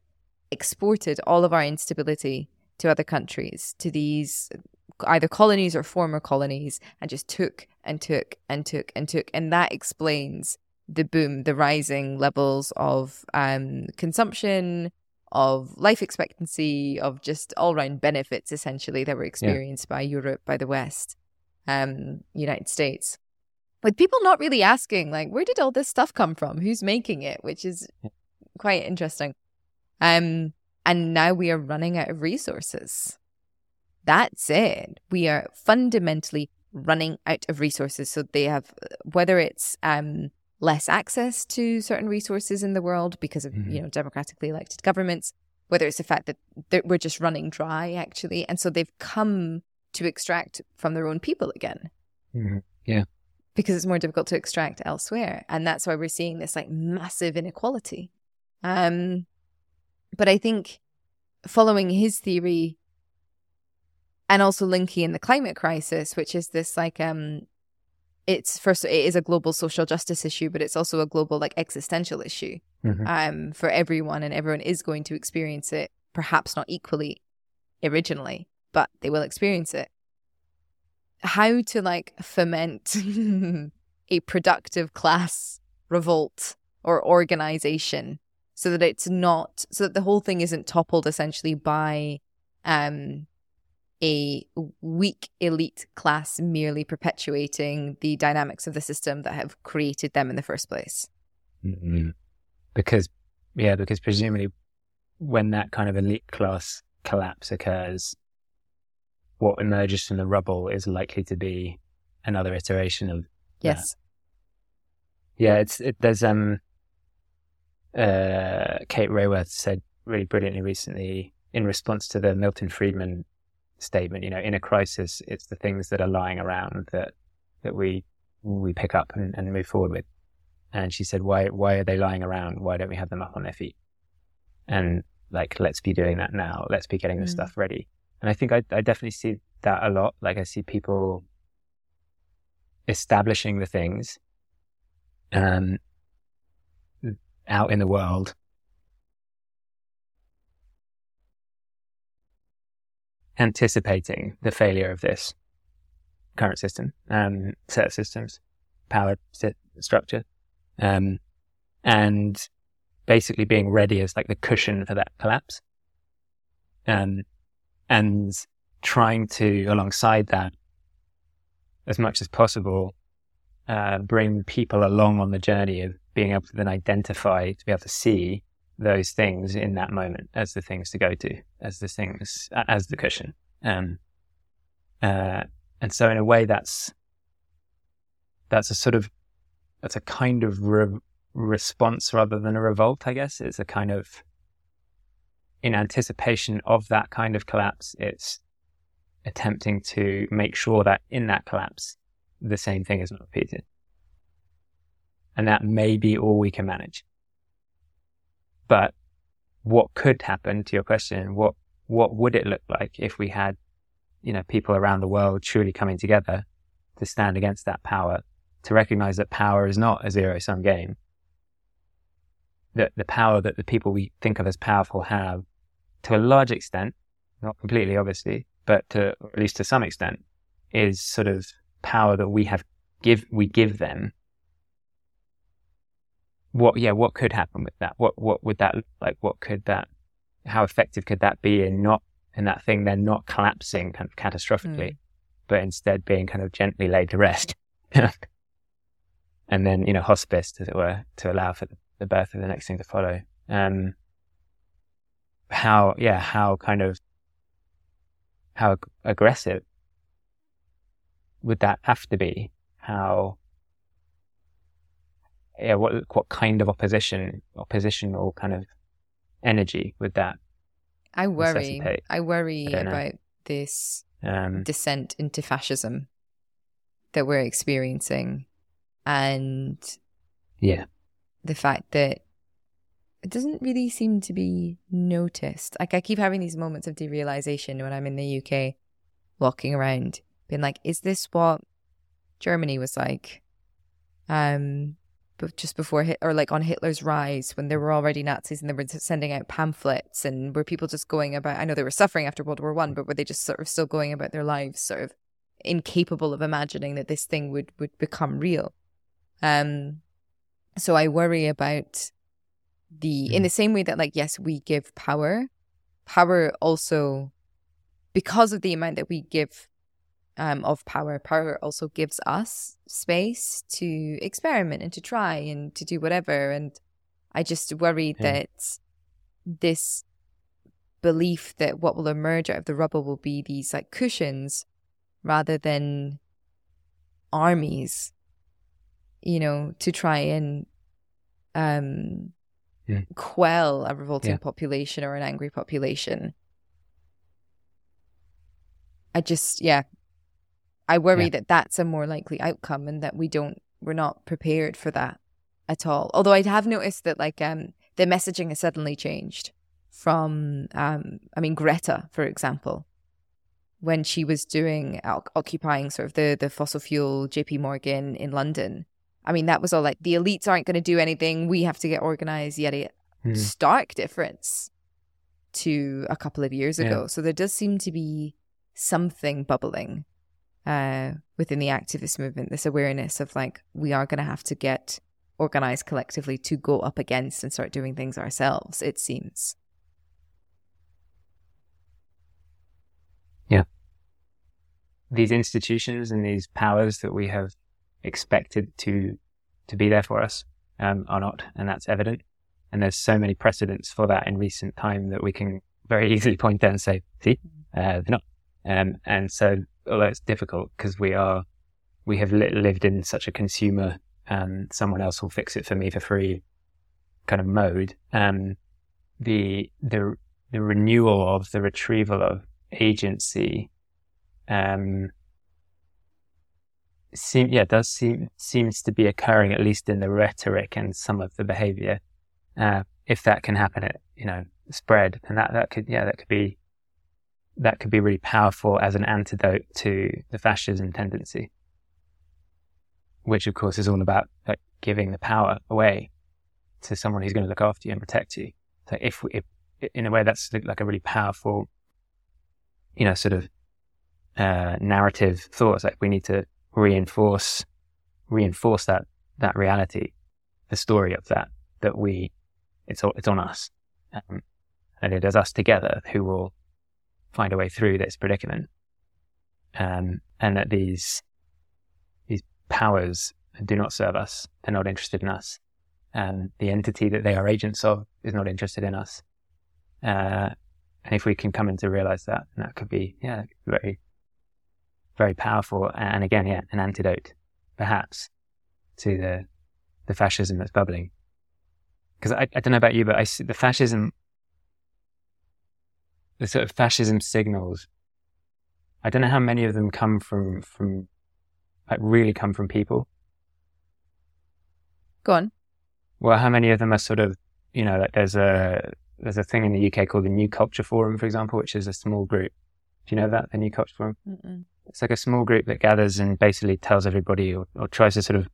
Speaker 2: exported all of our instability to other countries, to these either colonies or former colonies, and just took and took and took and took. And that explains the boom, the rising levels of um, consumption, of life expectancy, of just all round benefits essentially that were experienced by Europe, by the West, um, United States. With people not really asking, like, where did all this stuff come from? Who's making it? Which is quite interesting. Um, and now we are running out of resources. That's it. We are fundamentally running out of resources. So they have, whether it's um, less access to certain resources in the world because of
Speaker 1: Mhm.
Speaker 2: you know democratically elected governments, whether it's the fact that we're just running dry actually, and so they've come to extract from their own people again
Speaker 1: Mhm.
Speaker 2: Because it's more difficult to extract elsewhere. And that's why we're seeing this like massive inequality. Um but i think following his theory and also linking in the climate crisis which is this like um it's first it is a global social justice issue but it's also a global like existential issue
Speaker 1: Mhm.
Speaker 2: um for everyone and everyone is going to experience it perhaps not equally originally but they will experience it how to like foment a productive class revolt or organization so that it's not so that the whole thing isn't toppled essentially by um a weak elite class merely perpetuating the dynamics of the system that have created them in the first place
Speaker 1: Mm. Because, yeah, because presumably when that kind of elite class collapse occurs, what emerges from the rubble is likely to be another iteration of
Speaker 2: yes
Speaker 1: Yeah, it's it, there's um uh Kate Raworth said really brilliantly recently in response to the Milton Friedman statement, you know, in a crisis it's the things that are lying around that that we we pick up and, and move forward with. And she said, Why why are they lying around? Why don't we have them up on their feet? And like let's be doing that now. Let's be getting this
Speaker 2: Mm.
Speaker 1: stuff ready. And I think I I definitely see that a lot. Like I see people establishing the things um, out in the world. Anticipating the failure of this current system, um, set of systems, power st- structure, um, and basically being ready as like the cushion for that collapse, um, and trying to, alongside that, as much as possible, uh, bring people along on the journey of being able to then identify, to be able to see those things in that moment as the things to go to, as the things, as the cushion. Um, uh, and so in a way that's, that's a sort of, that's a kind of re- response rather than a revolt, I guess. It's a kind of, in anticipation of that kind of collapse, it's attempting to make sure that in that collapse, the same thing is not repeated. And that may be all we can manage. But what could happen to your question? What, what would it look like if we had, you know, people around the world truly coming together to stand against that power, to recognize that power is not a zero sum game? That the power that the people we think of as powerful have, to a large extent, not completely obviously, but to, at least to some extent, is sort of power that we have give we give them. What yeah what could happen with that? What what would that look like? What could that how effective could that be in not in that thing then not collapsing kind of catastrophically
Speaker 2: Mm.
Speaker 1: but instead being kind of gently laid to rest? And then you know hospice as it were to allow for the, the birth of the next thing to follow. Um how yeah how kind of how aggressive would that have to be? How yeah what what kind of opposition oppositional kind of energy would that
Speaker 2: I worry. I worry
Speaker 1: I
Speaker 2: about this
Speaker 1: um
Speaker 2: descent into fascism that we're experiencing and
Speaker 1: yeah.
Speaker 2: the fact that it doesn't really seem to be noticed. Like I keep having these moments of derealization when I'm in the UK, walking around, being like, "Is this what Germany was like?" Um, but just before Hit- or like on Hitler's rise, when there were already Nazis and they were sending out pamphlets, and were people just going about? I know they were suffering after World War One, but were they just sort of still going about their lives, sort of incapable of imagining that this thing would would become real? Um, so I worry about the mm. in the same way that like yes we give power power also because of the amount that we give um, of power power also gives us space to experiment and to try and to do whatever and i just worry yeah. that this belief that what will emerge out of the rubble will be these like cushions rather than armies you know to try and um yeah. quell a revolting yeah. population or an angry population. I just, yeah, I worry yeah. that that's a more likely outcome and that we don't, we're not prepared for that at all. Although I have noticed that like um the messaging has suddenly changed from um I mean Greta, for example, when she was doing occupying sort of the the fossil fuel JP Morgan in London I mean, that was all like the elites aren't going to do anything. We have to get organized. Yet a mm. stark difference to a couple of years ago. Yeah. So there does seem to be something bubbling uh, within the activist movement. This awareness of like we are going to have to get organized collectively to go up against and start doing things ourselves. It seems.
Speaker 1: Yeah. These institutions and these powers that we have expected to to be there for us um, are not, and that's evident. And there's so many precedents for that in recent time that we can very easily point out and say, see, uh, they're not. Um, and so, although it's difficult because we are, we have li- lived in such a consumer, um, someone else will fix it for me for free kind of mode. Um, the, the, the renewal of the retrieval of agency, um, seem yeah does seem seems to be occurring at least in the rhetoric and some of the behavior uh, if that can happen it you know spread. And that that could yeah that could be that could be really powerful as an antidote to the fascism tendency which of course is all about like giving the power away to someone who's going to look after you and protect you. So if, if in a way that's like a really powerful you know sort of uh, narrative thoughts like we need to reinforce reinforce that that reality, the story of that that we it's it's on us, um, and it is us together who will find a way through this predicament, um, and that these these powers do not serve us; they're not interested in us, and the entity that they are agents of is not interested in us. Uh, and if we can come in to realize that, that could be yeah very very powerful and again, yeah, an antidote perhaps to the the fascism that's bubbling. Because I, I don't know about you, but I see the fascism, the sort of fascism signals. I don't know how many of them come from from like really come from people.
Speaker 2: Go on.
Speaker 1: Well, how many of them are sort of you know like there's a there's a thing in the UK called the New Culture Forum, for example, which is a small group. Do you know that the New Culture Forum? Mm-mm. It's like a small group that gathers and basically tells everybody or, or tries to sort of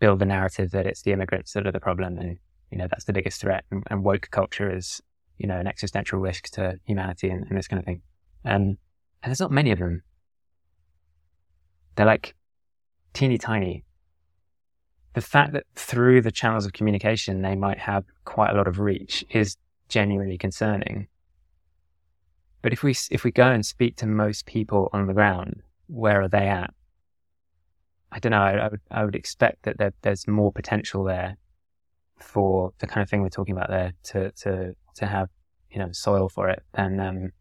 Speaker 1: build the narrative that it's the immigrants that are the problem and, you know, that's the biggest threat and, and woke culture is, you know, an existential risk to humanity and, and this kind of thing. Um, and there's not many of them. They're like teeny tiny. The fact that through the channels of communication they might have quite a lot of reach is genuinely concerning. But if we if we go and speak to most people on the ground, where are they at? I don't know. I, I would I would expect that there, there's more potential there for the kind of thing we're talking about there to to to have you know soil for it than um,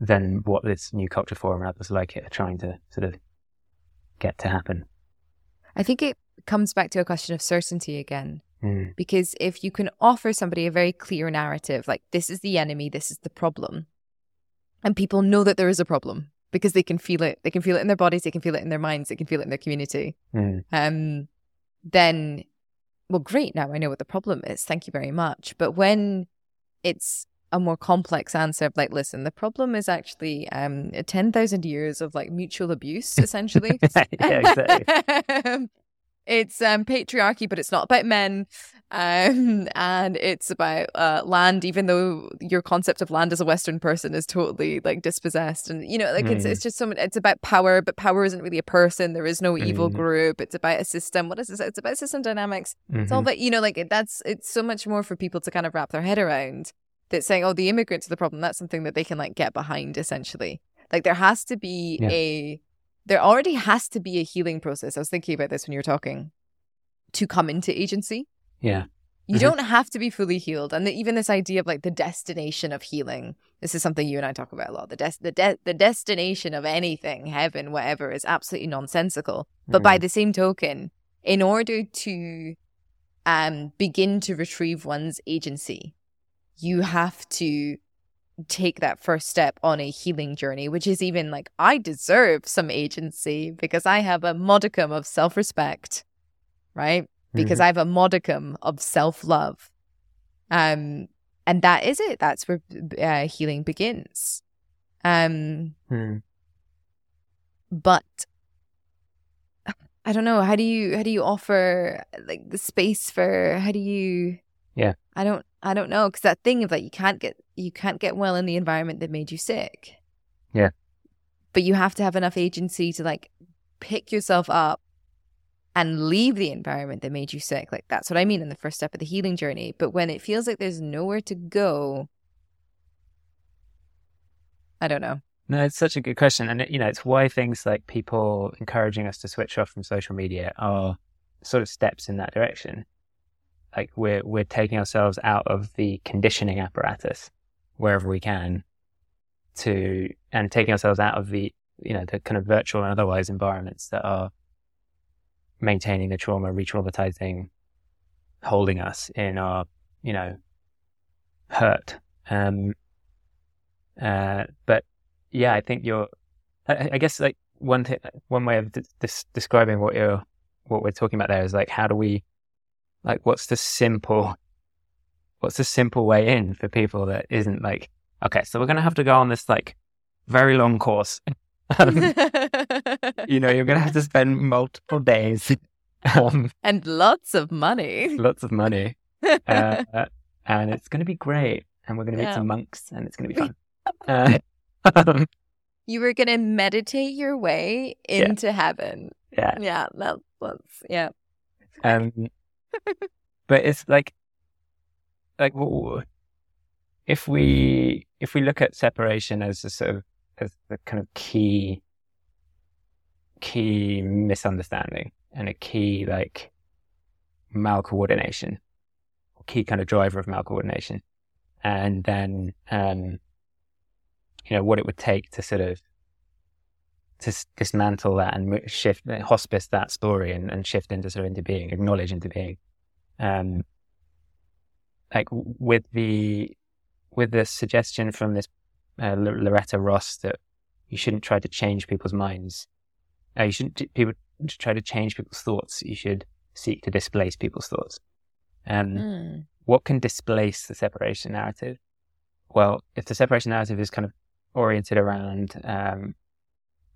Speaker 1: than what this new culture forum and others like it are trying to sort of get to happen.
Speaker 2: I think it comes back to a question of certainty again. Mm. Because if you can offer somebody a very clear narrative, like this is the enemy, this is the problem, and people know that there is a problem because they can feel it, they can feel it in their bodies, they can feel it in their minds, they can feel it in their community, mm. um, then well, great, now I know what the problem is. Thank you very much. But when it's a more complex answer of like, listen, the problem is actually um, 10,000 years of like mutual abuse, essentially.
Speaker 1: yeah, exactly.
Speaker 2: it's um, patriarchy, but it's not about men. Um, and it's about uh, land, even though your concept of land as a Western person is totally like dispossessed. And, you know, like mm. it's, it's just so much, it's about power, but power isn't really a person. There is no evil mm. group. It's about a system. What is this? It's about system dynamics. Mm-hmm. It's all mm-hmm. about, you know, like that's, it's so much more for people to kind of wrap their head around that saying, oh, the immigrants are the problem. That's something that they can like get behind essentially. Like there has to be yeah. a, there already has to be a healing process. I was thinking about this when you were talking to come into agency.
Speaker 1: Yeah.
Speaker 2: You mm-hmm. don't have to be fully healed. And the, even this idea of like the destination of healing, this is something you and I talk about a lot. The, des- the, de- the destination of anything, heaven, whatever, is absolutely nonsensical. But mm. by the same token, in order to um, begin to retrieve one's agency, you have to take that first step on a healing journey, which is even like, I deserve some agency because I have a modicum of self respect, right? Because mm-hmm. I have a modicum of self love. Um, and that is it. That's where uh, healing begins. Um, mm. but I don't know. How do you how do you offer like the space for how do you
Speaker 1: yeah.
Speaker 2: I don't I don't know because that thing of like you can't get you can't get well in the environment that made you sick.
Speaker 1: Yeah.
Speaker 2: But you have to have enough agency to like pick yourself up and leave the environment that made you sick. Like that's what I mean in the first step of the healing journey. But when it feels like there's nowhere to go, I don't know.
Speaker 1: No, it's such a good question. And, you know, it's why things like people encouraging us to switch off from social media are sort of steps in that direction like we're we're taking ourselves out of the conditioning apparatus wherever we can to and taking ourselves out of the you know the kind of virtual and otherwise environments that are maintaining the trauma re-traumatizing holding us in our you know hurt. Um uh but yeah i think you're i, I guess like one one way of d- describing what you're what we're talking about there is like how do we like, what's the simple, what's the simple way in for people that isn't like, okay, so we're going to have to go on this like very long course. um, you know, you're going to have to spend multiple days.
Speaker 2: Um, and lots of money.
Speaker 1: Lots of money. Uh, and it's going to be great. And we're going to meet yeah. some monks and it's going to be fun. Uh,
Speaker 2: um, you were going to meditate your way into
Speaker 1: yeah.
Speaker 2: heaven.
Speaker 1: Yeah.
Speaker 2: Yeah. That, that's, yeah.
Speaker 1: Um, but it's like, like if we if we look at separation as a sort of as the kind of key key misunderstanding and a key like malcoordination, key kind of driver of malcoordination, and then um, you know what it would take to sort of to dismantle that and shift, hospice that story and, and shift into sort of into being, acknowledge into being. Um, like with the with the suggestion from this uh, Loretta Ross that you shouldn't try to change people's minds. Uh, you shouldn't people try to change people's thoughts. You should seek to displace people's thoughts. Um, mm. What can displace the separation narrative? Well, if the separation narrative is kind of oriented around um,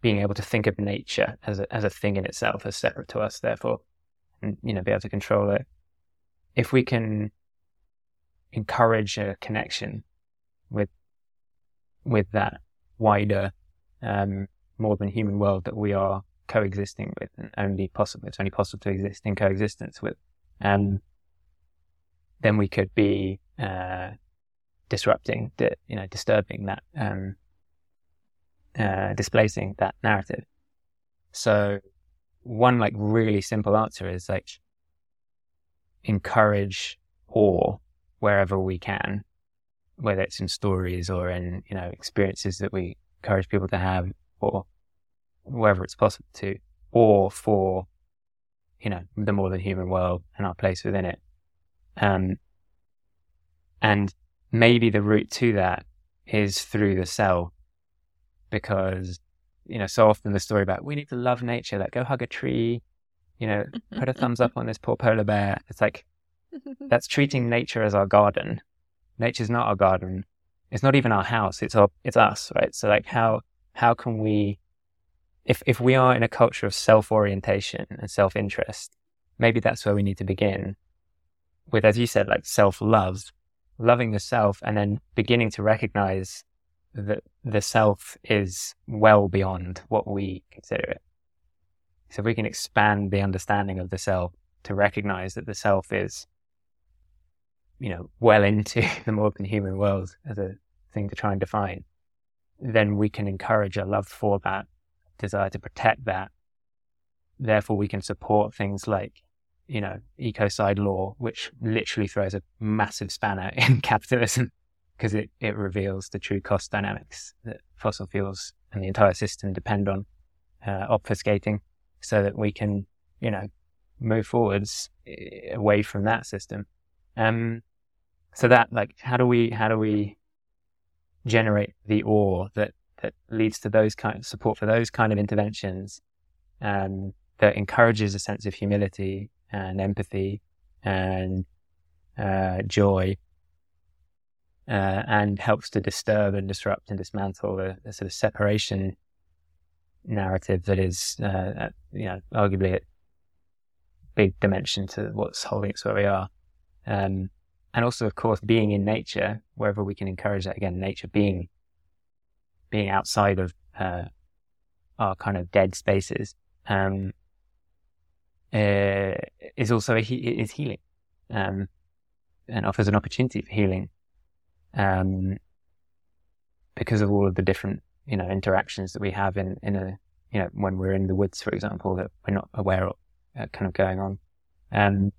Speaker 1: being able to think of nature as a, as a thing in itself, as separate to us, therefore, and, you know, be able to control it. If we can encourage a connection with, with that wider, um, more than human world that we are coexisting with and only possible, it's only possible to exist in coexistence with, um, then we could be, uh, disrupting, di- you know, disturbing that, um, uh, displacing that narrative. So one like really simple answer is like encourage awe wherever we can, whether it's in stories or in, you know, experiences that we encourage people to have or wherever it's possible to, or for, you know, the more than human world and our place within it. Um, and maybe the route to that is through the cell because you know so often the story about we need to love nature like go hug a tree You know, put a thumbs up on this poor polar bear. It's like that's treating nature as our garden. Nature's not our garden. It's not even our house. It's our it's us, right? So like how how can we if if we are in a culture of self orientation and self interest, maybe that's where we need to begin with, as you said, like self love, loving yourself and then beginning to recognize that the self is well beyond what we consider it. So if we can expand the understanding of the self to recognize that the self is, you know, well into the more than human world as a thing to try and define, then we can encourage a love for that, desire to protect that. Therefore, we can support things like, you know, ecocide law, which literally throws a massive spanner in capitalism because it, it reveals the true cost dynamics that fossil fuels and the entire system depend on uh, obfuscating so that we can, you know, move forwards eh, away from that system. Um, so that like, how do we, how do we generate the awe that, that leads to those kind of support for those kind of interventions, um, that encourages a sense of humility and empathy and, uh, joy, uh, and helps to disturb and disrupt and dismantle the, the sort of separation narrative that is, uh, you know, arguably a big dimension to what's holding us where we are. Um, and also, of course, being in nature, wherever we can encourage that again, nature being, being outside of, uh, our kind of dead spaces, um, uh, is also a, is healing, um, and offers an opportunity for healing, um, because of all of the different you know, interactions that we have in, in a, you know, when we're in the woods, for example, that we're not aware of uh, kind of going on. Um,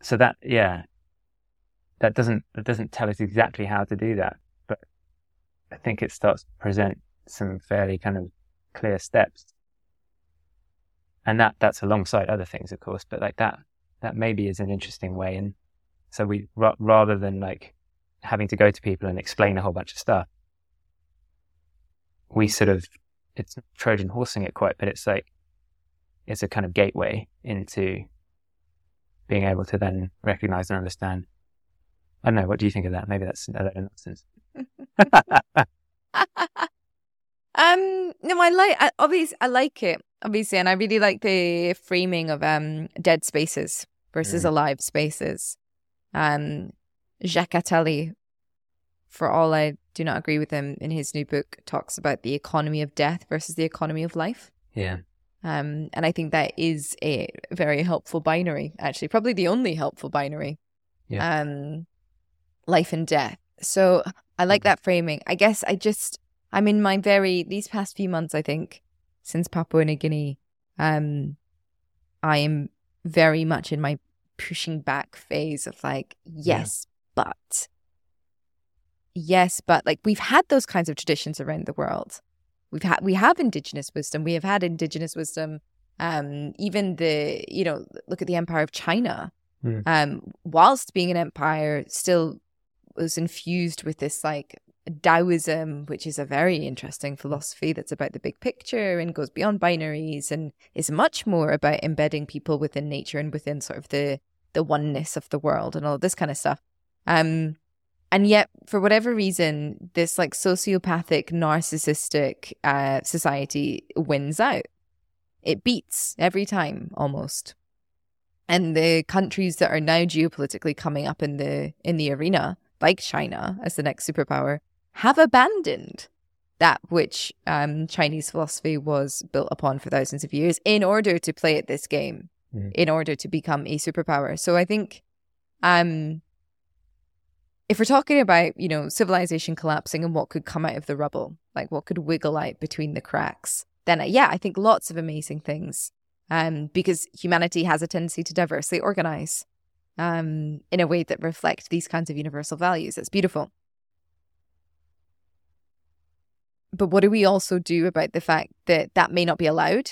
Speaker 1: so that, yeah, that doesn't, that doesn't tell us exactly how to do that, but I think it starts to present some fairly kind of clear steps. And that, that's alongside other things, of course, but like that, that maybe is an interesting way. And so we, ra- rather than like having to go to people and explain a whole bunch of stuff, we sort of it's Trojan horsing it quite, but it's like it's a kind of gateway into being able to then recognize and understand. I don't know. What do you think of that? Maybe that's a nonsense.
Speaker 2: um, no, I like. I, obviously, I like it. Obviously, and I really like the framing of um dead spaces versus mm. alive spaces. Um, Jacques Attali, for all I do not agree with him in his new book talks about the economy of death versus the economy of life.
Speaker 1: Yeah.
Speaker 2: Um, and I think that is a very helpful binary, actually, probably the only helpful binary. Yeah. Um, life and death. So I like mm-hmm. that framing. I guess I just, I'm in my very, these past few months, I think, since Papua New Guinea, um, I am very much in my pushing back phase of like, yes, yeah. but yes, but like we've had those kinds of traditions around the world. We've had we have indigenous wisdom. We have had indigenous wisdom. Um, even the you know look at the Empire of China. Mm. Um, whilst being an empire, still was infused with this like Taoism, which is a very interesting philosophy that's about the big picture and goes beyond binaries and is much more about embedding people within nature and within sort of the the oneness of the world and all this kind of stuff. Um, and yet for whatever reason this like sociopathic narcissistic uh, society wins out it beats every time almost and the countries that are now geopolitically coming up in the in the arena like china as the next superpower have abandoned that which um, chinese philosophy was built upon for thousands of years in order to play at this game mm. in order to become a superpower so i think um if we're talking about, you know, civilization collapsing and what could come out of the rubble, like what could wiggle out between the cracks, then uh, yeah, I think lots of amazing things. Um, because humanity has a tendency to diversely organize um, in a way that reflect these kinds of universal values. It's beautiful. But what do we also do about the fact that that may not be allowed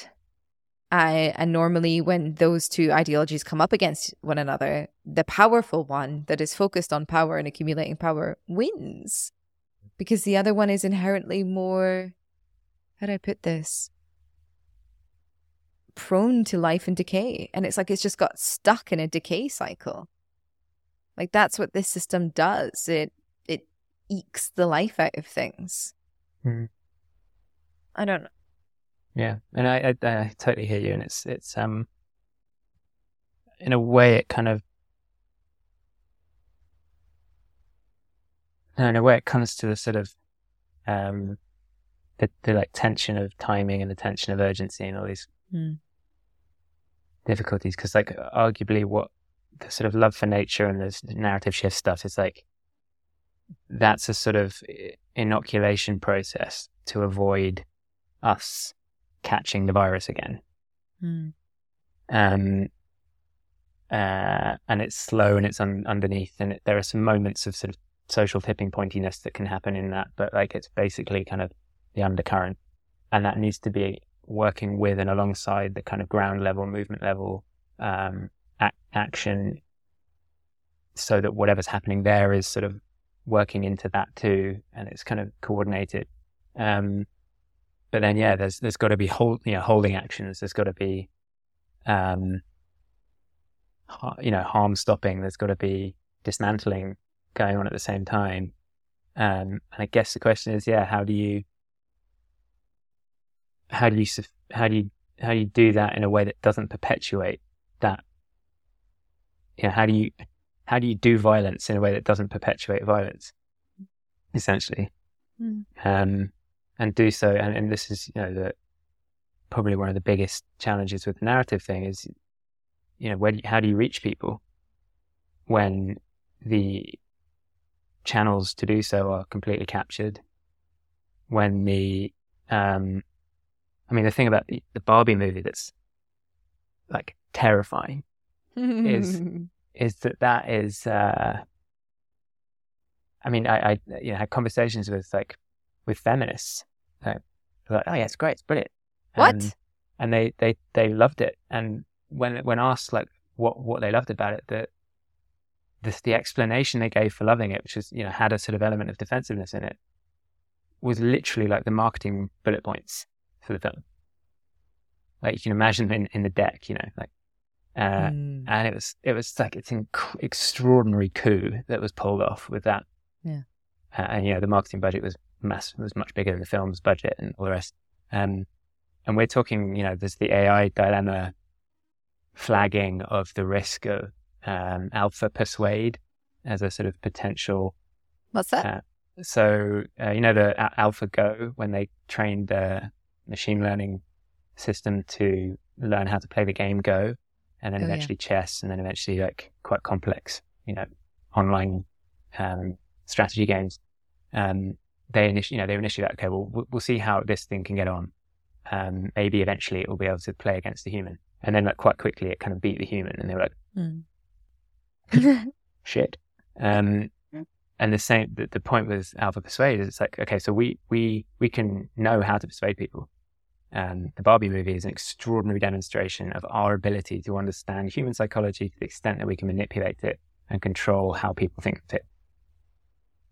Speaker 2: and normally, when those two ideologies come up against one another, the powerful one that is focused on power and accumulating power wins because the other one is inherently more, how do I put this? prone to life and decay. And it's like it's just got stuck in a decay cycle. Like that's what this system does. It it ekes the life out of things.
Speaker 1: Mm.
Speaker 2: I don't know.
Speaker 1: Yeah, and I, I, I totally hear you, and it's it's um in a way it kind of no, in a way it comes to the sort of um the, the like tension of timing and the tension of urgency and all these
Speaker 2: mm.
Speaker 1: difficulties because like arguably what the sort of love for nature and the narrative shift stuff is like that's a sort of inoculation process to avoid us catching the virus again.
Speaker 2: Mm.
Speaker 1: Um, uh, and it's slow and it's un- underneath, and it, there are some moments of sort of social tipping pointiness that can happen in that, but like it's basically kind of the undercurrent, and that needs to be working with and alongside the kind of ground level, movement level um, action, so that whatever's happening there is sort of working into that too, and it's kind of coordinated. Um, but then, yeah, there's there's got to be hold, you know, holding actions. There's got to be, um, you know, harm stopping. There's got to be dismantling going on at the same time. Um, and I guess the question is, yeah, how do you, how do you, how do you, how do you do that in a way that doesn't perpetuate that? You know, how do you, how do you do violence in a way that doesn't perpetuate violence? Essentially,
Speaker 2: mm.
Speaker 1: um, and do so. And, and this is, you know, the probably one of the biggest challenges with the narrative thing is, you know, where, how do you reach people when the channels to do so are completely captured? When the, um, I mean, the thing about the, the Barbie movie that's like terrifying is is that that is. Uh, I mean, I, I you know had conversations with like with feminists. Like, like, oh yeah, it's great, it's brilliant.
Speaker 2: What?
Speaker 1: And, and they, they, they loved it. And when when asked like what what they loved about it, that the the explanation they gave for loving it, which was you know had a sort of element of defensiveness in it, was literally like the marketing bullet points for the film. Like you can imagine in, in the deck, you know, like, uh, mm. and it was it was like it's an inc- extraordinary coup that was pulled off with that.
Speaker 2: Yeah.
Speaker 1: Uh, and you know the marketing budget was mass was much bigger than the film's budget and all the rest. Um, and we're talking, you know, there's the AI dilemma flagging of the risk of um, alpha persuade as a sort of potential.
Speaker 2: What's that?
Speaker 1: Uh, so uh, you know the AlphaGo when they trained the machine learning system to learn how to play the game Go, and then oh, eventually yeah. chess, and then eventually like quite complex, you know, online um, strategy games. Um, they initially, you know, they were initially like, okay, well, we'll see how this thing can get on. Um, maybe eventually it will be able to play against the human. And then like quite quickly it kind of beat the human and they were like,
Speaker 2: mm.
Speaker 1: shit. Um, and the same, the, the point with Alpha Persuade is it's like, okay, so we, we, we can know how to persuade people. Um, the Barbie movie is an extraordinary demonstration of our ability to understand human psychology to the extent that we can manipulate it and control how people think of it.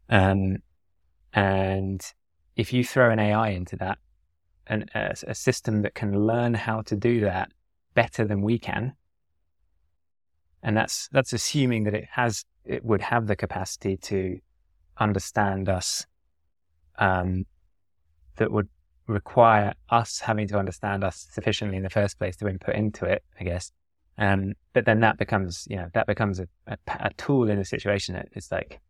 Speaker 1: Um, and if you throw an AI into that, an, a, a system that can learn how to do that better than we can, and that's that's assuming that it has it would have the capacity to understand us, um, that would require us having to understand us sufficiently in the first place to input into it, I guess. Um, but then that becomes, you know, that becomes a, a, a tool in a situation that is like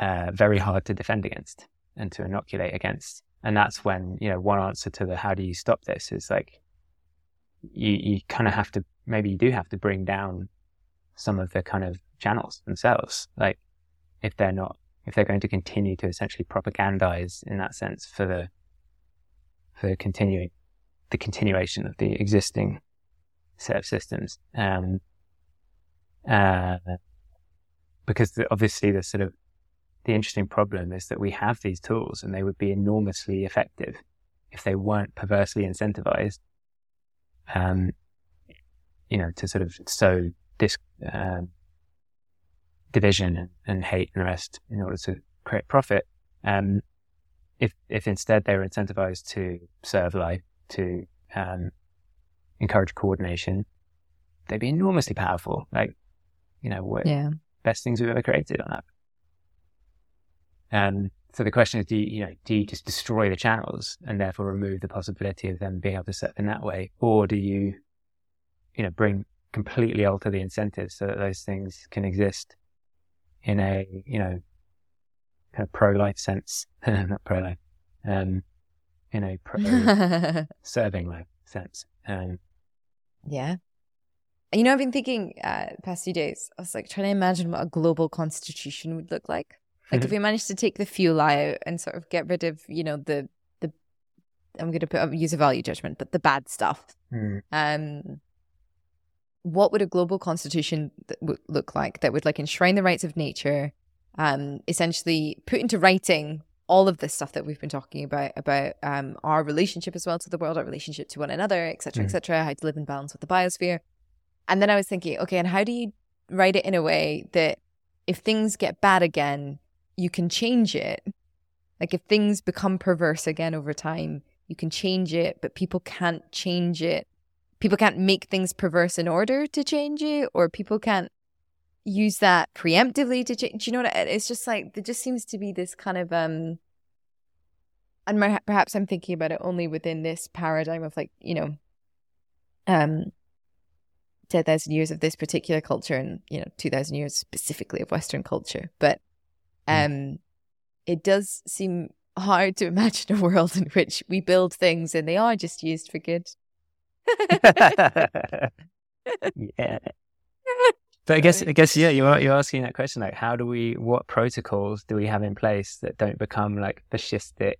Speaker 1: uh, very hard to defend against and to inoculate against. And that's when, you know, one answer to the how do you stop this is like, you, you kind of have to, maybe you do have to bring down some of the kind of channels themselves. Like, if they're not, if they're going to continue to essentially propagandize in that sense for the, for continuing, the continuation of the existing set of systems. Um, uh, because the, obviously the sort of the interesting problem is that we have these tools and they would be enormously effective if they weren't perversely incentivized, um, you know, to sort of sow this um, division and, and, hate and the rest in order to create profit. Um, if if instead they were incentivized to serve life, to um, encourage coordination, they'd be enormously powerful. Like, you know, what yeah. best things we've ever created on that. And so the question is, do you, you know, do you just destroy the channels and therefore remove the possibility of them being able to set in that way? Or do you, you know, bring completely alter the incentives so that those things can exist in a, you know, kind of pro-life sense, not pro-life, um, in a pro serving life sense. Um,
Speaker 2: yeah. You know, I've been thinking uh, past few days, I was like trying to imagine what a global constitution would look like. Like if mm-hmm. we managed to take the fuel out and sort of get rid of, you know, the the I'm going to put use a value judgment, but the bad stuff. Mm. Um, what would a global constitution th- look like that would like enshrine the rights of nature, um, essentially put into writing all of this stuff that we've been talking about about um, our relationship as well to the world, our relationship to one another, etc., mm. etc., how to live in balance with the biosphere. And then I was thinking, okay, and how do you write it in a way that if things get bad again, you can change it? Like if things become perverse again over time, you can change it, but people can't change it people can't make things perverse in order to change it, or people can't use that preemptively to change. Do you know what? It's just like there just seems to be this kind of um, and perhaps I'm thinking about it only within this paradigm of like you know, um, ten thousand years of this particular culture, and you know, two thousand years specifically of Western culture, but. Um, mm. it does seem hard to imagine a world in which we build things and they are just used for good
Speaker 1: yeah. But I guess, I guess, yeah, you're you're asking that question like, how do we, what protocols do we have in place that don't become like fascistic,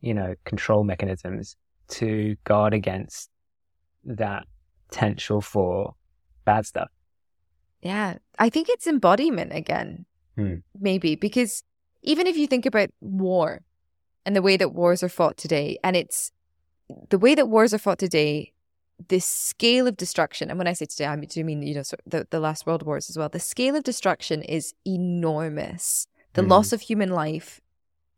Speaker 1: you know, control mechanisms to guard against that potential for bad stuff?
Speaker 2: Yeah, I think it's embodiment again, hmm. maybe because even if you think about war and the way that wars are fought today, and it's the way that wars are fought today this scale of destruction, and when I say today, I do mean you know the the last world wars as well. The scale of destruction is enormous. The mm. loss of human life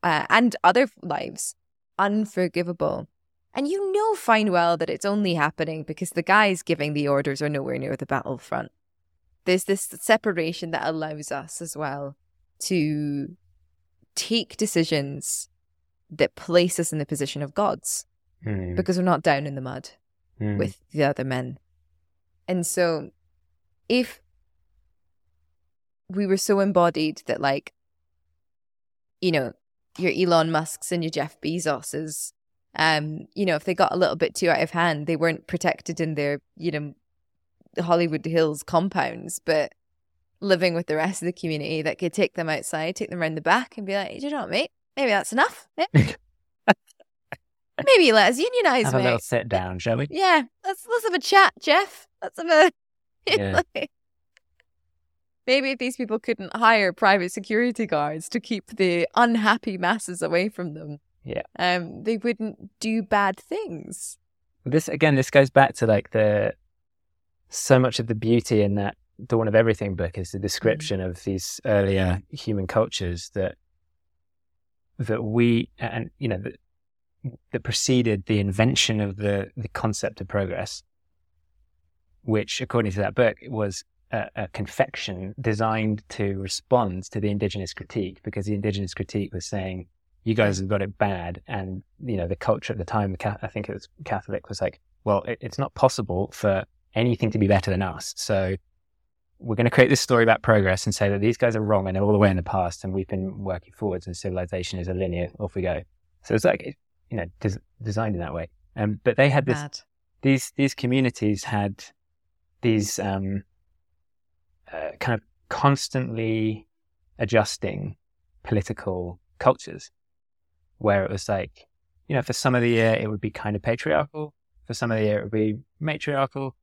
Speaker 2: uh, and other lives, unforgivable. And you know fine well that it's only happening because the guys giving the orders are nowhere near the battlefront. There's this separation that allows us as well to take decisions that place us in the position of gods mm. because we're not down in the mud mm. with the other men. And so if we were so embodied that like you know your Elon Musk's and your Jeff Bezos's um you know if they got a little bit too out of hand they weren't protected in their you know Hollywood Hills compounds but living with the rest of the community that could take them outside take them around the back and be like "Do you know what mate maybe that's enough yeah. Maybe let us unionize.
Speaker 1: Have
Speaker 2: mate.
Speaker 1: a little sit down, shall we?
Speaker 2: Yeah, let's let's have a chat, Jeff. Let's have a. Yeah. Maybe if these people couldn't hire private security guards to keep the unhappy masses away from them,
Speaker 1: yeah,
Speaker 2: um, they wouldn't do bad things.
Speaker 1: This again, this goes back to like the so much of the beauty in that Dawn of Everything book is the description mm. of these earlier human cultures that that we and you know that that preceded the invention of the, the concept of progress, which, according to that book, was a, a, confection designed to respond to the indigenous critique, because the indigenous critique was saying, "You guys have got it bad," and you know the culture at the time, I think it was Catholic, was like, "Well, it, it's not possible for anything to be better than us." So we're going to create this story about progress and say that these guys are wrong and they're all the way in the past, and we've been working forwards, and civilization is a linear. Off we go. So it's like you know, des- designed in that way. Um, but they had this, Mad. these, these communities had these, um, uh, kind of constantly adjusting political cultures where it was like, you know, for some of the year it would be kind of patriarchal. For some of the year it would be matriarchal.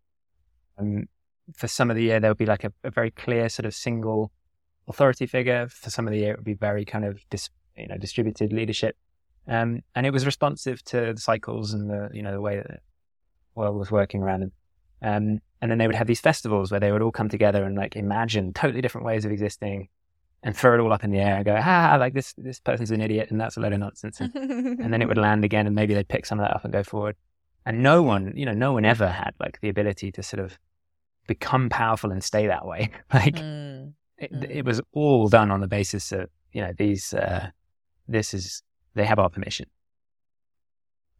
Speaker 1: Um, for some of the year there would be like a, a, very clear sort of single authority figure. For some of the year it would be very kind of dis, you know distributed leadership. Um, and it was responsive to the cycles and the, you know, the way that the world was working around. Um, and then they would have these festivals where they would all come together and like imagine totally different ways of existing and throw it all up in the air and go, ah, like this, this person's an idiot and that's a load of nonsense. And, and then it would land again and maybe they'd pick some of that up and go forward. and no one, you know, no one ever had like the ability to sort of become powerful and stay that way. like mm. It, mm. it, was all done on the basis of, you know, these, uh, this is, they have our permission.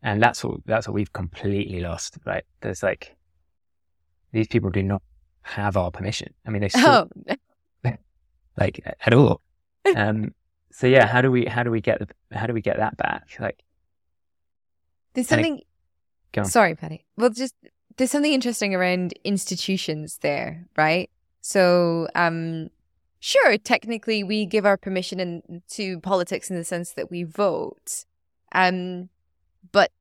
Speaker 1: And that's what, that's what we've completely lost, right? There's like, these people do not have our permission. I mean, they still, oh. like at all. Um, so yeah, how do we, how do we get the, how do we get that back? Like,
Speaker 2: there's something, sorry, Paddy. Well, just, there's something interesting around institutions there, right? So, um, sure, technically we give our permission in, to politics in the sense that we vote. Um, but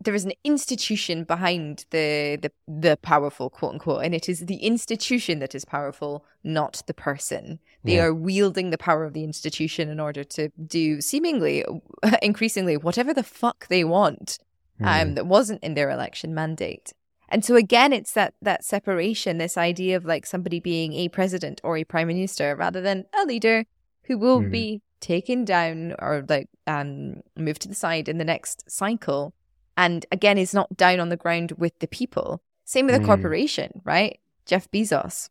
Speaker 2: there is an institution behind the, the the powerful quote unquote and it is the institution that is powerful not the person they yeah. are wielding the power of the institution in order to do seemingly increasingly whatever the fuck they want mm. um that wasn't in their election mandate and so again it's that that separation this idea of like somebody being a president or a prime minister rather than a leader who will mm. be taken down or like um moved to the side in the next cycle and again is not down on the ground with the people. Same with a mm. corporation, right? Jeff Bezos,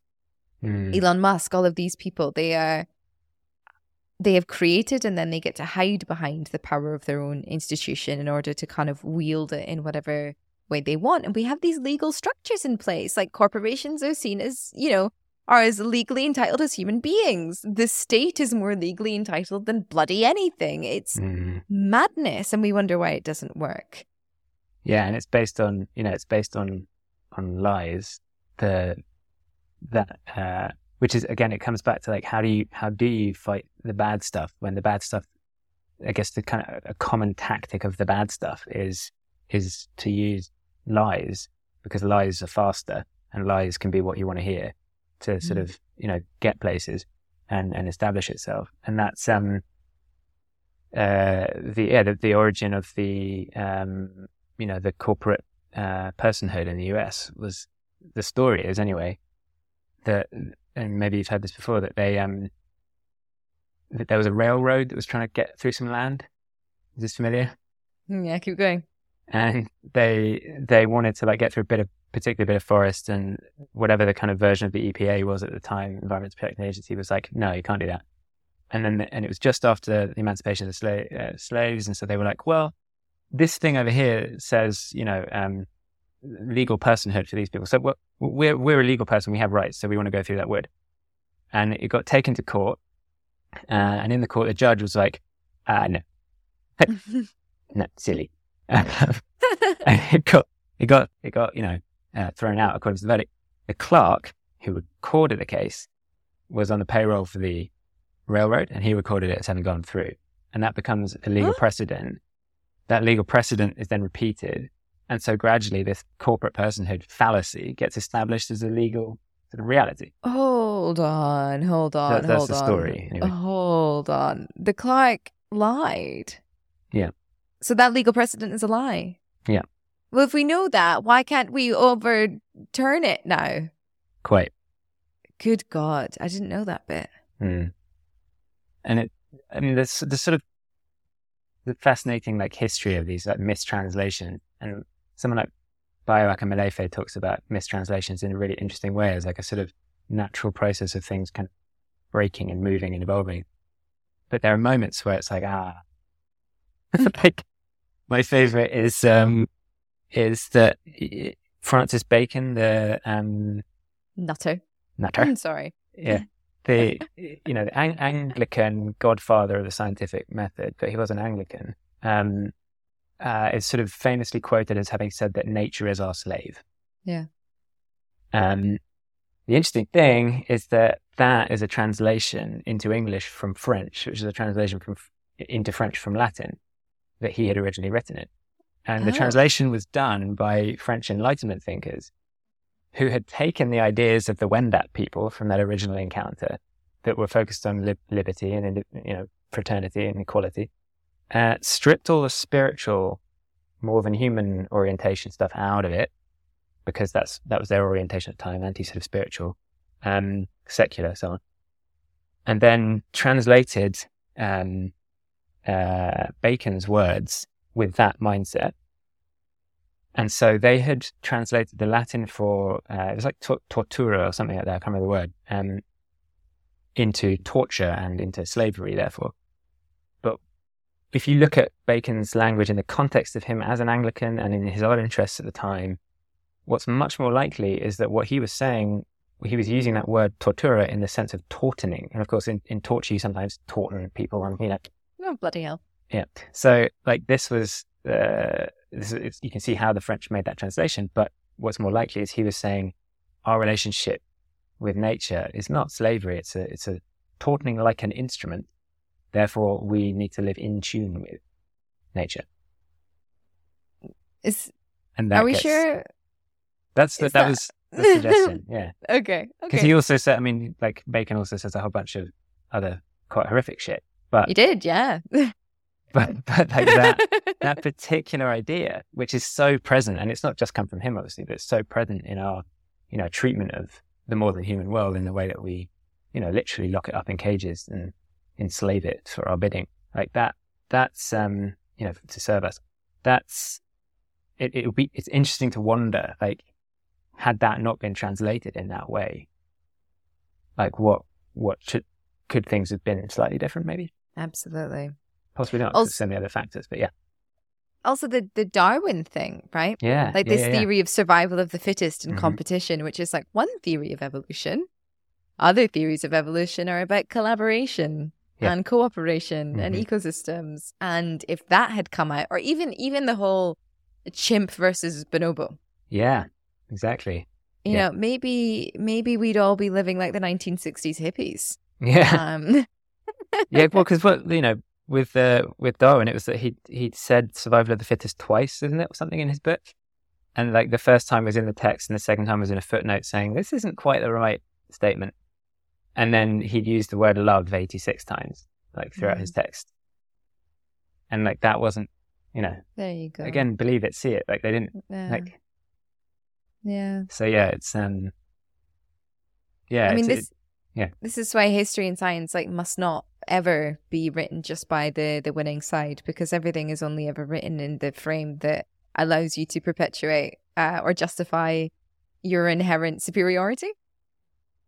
Speaker 2: mm. Elon Musk, all of these people, they are they have created and then they get to hide behind the power of their own institution in order to kind of wield it in whatever way they want. And we have these legal structures in place. Like corporations are seen as, you know, are as legally entitled as human beings. The state is more legally entitled than bloody anything. It's mm. madness. And we wonder why it doesn't work.
Speaker 1: Yeah, and it's based on you know it's based on on lies. The that uh, which is again it comes back to like how do you how do you fight the bad stuff when the bad stuff I guess the kind of a common tactic of the bad stuff is is to use lies because lies are faster and lies can be what you want to hear to mm. sort of you know get places and and establish itself and that's um uh the yeah the, the origin of the um you know, the corporate uh, personhood in the US was the story is anyway that, and maybe you've heard this before, that they, um, that there was a railroad that was trying to get through some land. Is this familiar?
Speaker 2: Hmm, yeah, keep going.
Speaker 1: And they, they wanted to like get through a bit of, particular bit of forest and whatever the kind of version of the EPA was at the time, Environment Protection Agency was like, no, you can't do that. And then, and it was just after the emancipation of the sla- uh, slaves. And so they were like, well, this thing over here says, you know, um, legal personhood for these people. So we're, we're a legal person. We have rights. So we want to go through that wood. And it got taken to court. Uh, and in the court, the judge was like, uh, no, no, silly. And it got, it got, it got, you know, uh, thrown out according to the verdict. The clerk who recorded the case was on the payroll for the railroad and he recorded it as having gone through. And that becomes a legal huh? precedent that legal precedent is then repeated. And so gradually this corporate personhood fallacy gets established as a legal sort of reality.
Speaker 2: Hold on, hold on, that,
Speaker 1: that's
Speaker 2: hold
Speaker 1: the
Speaker 2: on.
Speaker 1: story.
Speaker 2: Anyway. Hold on. The clerk lied.
Speaker 1: Yeah.
Speaker 2: So that legal precedent is a lie.
Speaker 1: Yeah.
Speaker 2: Well, if we know that, why can't we overturn it now?
Speaker 1: Quite.
Speaker 2: Good God, I didn't know that bit.
Speaker 1: Mm. And it, I mean, there's the sort of the fascinating like history of these like mistranslations. And someone like Bayo Akomolafe talks about mistranslations in a really interesting way as like a sort of natural process of things kind of breaking and moving and evolving. But there are moments where it's like, ah, like my favorite is, um, is that Francis Bacon, the, um,
Speaker 2: nutter,
Speaker 1: nutter. I'm
Speaker 2: sorry.
Speaker 1: Yeah. the you know the Ang- Anglican godfather of the scientific method, but he was an Anglican. Um, uh, is sort of famously quoted as having said that nature is our slave.
Speaker 2: Yeah.
Speaker 1: Um, the interesting thing is that that is a translation into English from French, which is a translation from into French from Latin that he had originally written it. And the oh. translation was done by French Enlightenment thinkers who had taken the ideas of the Wendat people from that original encounter that were focused on li- liberty and you know fraternity and equality, uh, stripped all the spiritual, more than human orientation stuff out of it because that's that was their orientation at the time, anti sort of spiritual, um, secular, so on, and then translated um, uh, Bacon's words with that mindset And so they had translated the Latin for, uh, it was like tortura or something like that, I can't remember the word, um, into torture and into slavery, therefore. But if you look at Bacon's language in the context of him as an Anglican and in his own interests at the time, what's much more likely is that what he was saying, he was using that word tortura in the sense of tauntering. And of course, in, in torture, you sometimes taunting people and, you know.
Speaker 2: Oh, bloody hell.
Speaker 1: Yeah. So, like, this was uh, this, you can see how the French made that translation. But what's more likely is he was saying our relationship with nature is not slavery. It's a it's a taunting like an instrument. Therefore, we need to live in tune with nature.
Speaker 2: Is and are we
Speaker 1: gets,
Speaker 2: sure?
Speaker 1: That's the, that, that was the suggestion. Yeah.
Speaker 2: okay.
Speaker 1: Because okay. he also said, I mean, like Bacon also says a whole bunch of other quite horrific shit. But
Speaker 2: he did, yeah.
Speaker 1: but but like that that particular idea, which is so present, and it's not just come from him, obviously, but it's so present in our you know treatment of the more than human world in the way that we you know literally lock it up in cages and enslave it for our bidding, like that. That's um you know to serve us. That's it. It would be. It's interesting to wonder, like, had that not been translated in that way, like what what should could things have been slightly different, maybe?
Speaker 2: Absolutely.
Speaker 1: Possibly not. Also, so many other factors, but yeah.
Speaker 2: Also, the the Darwin thing, right?
Speaker 1: Yeah.
Speaker 2: Like
Speaker 1: yeah,
Speaker 2: this
Speaker 1: yeah,
Speaker 2: theory
Speaker 1: yeah.
Speaker 2: of survival of the fittest and mm-hmm. competition, which is like one theory of evolution. Other theories of evolution are about collaboration and cooperation mm-hmm. and ecosystems. And if that had come out, or even even the whole chimp versus bonobo.
Speaker 1: Yeah, exactly.
Speaker 2: You know, maybe maybe we'd all be living like the 1960s hippies.
Speaker 1: Yeah. Um, yeah, well, because what you know, with uh, with Darwin, it was that he he said survival of the fittest twice, isn't it, or something in his book? And like the first time was in the text, and the second time was in a footnote saying this isn't quite the right statement. And then he'd used the word love eighty six times, like throughout mm. his text. And like that wasn't, you know.
Speaker 2: There you go.
Speaker 1: Again, believe it, see it. Like they didn't
Speaker 2: yeah.
Speaker 1: like.
Speaker 2: Yeah.
Speaker 1: So yeah, it's um. Yeah,
Speaker 2: I mean this.
Speaker 1: It, yeah.
Speaker 2: This is why history and science like must not ever be written just by the the winning side because everything is only ever written in the frame that allows you to perpetuate uh, or justify your inherent superiority.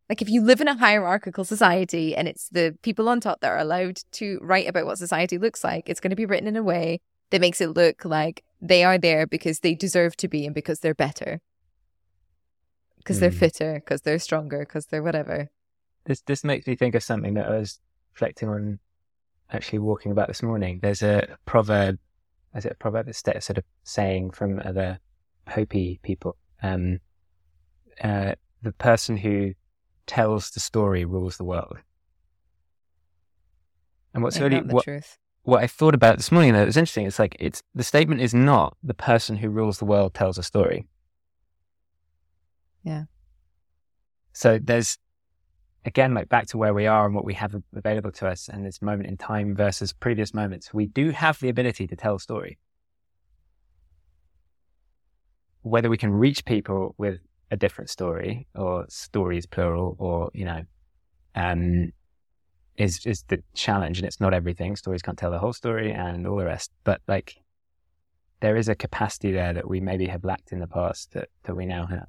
Speaker 2: Like if you live in a hierarchical society and it's the people on top that are allowed to write about what society looks like, it's going to be written in a way that makes it look like they are there because they deserve to be and because they're better. Because mm. they're fitter, because they're stronger, because they're whatever.
Speaker 1: This this makes me think of something that I was reflecting on actually walking about this morning. There's a proverb, is it a proverb? It's a sort of saying from other Hopi people. Um, uh, the person who tells the story rules the world. And what's really what,
Speaker 2: truth.
Speaker 1: what I thought about this morning though, it was interesting. It's like it's the statement is not the person who rules the world tells a story.
Speaker 2: Yeah.
Speaker 1: So there's again, like back to where we are and what we have available to us and this moment in time versus previous moments, we do have the ability to tell a story. Whether we can reach people with a different story or stories plural or, you know, um, is, is the challenge. And it's not everything. Stories can't tell the whole story and all the rest. But like, there is a capacity there that we maybe have lacked in the past that, that we now have.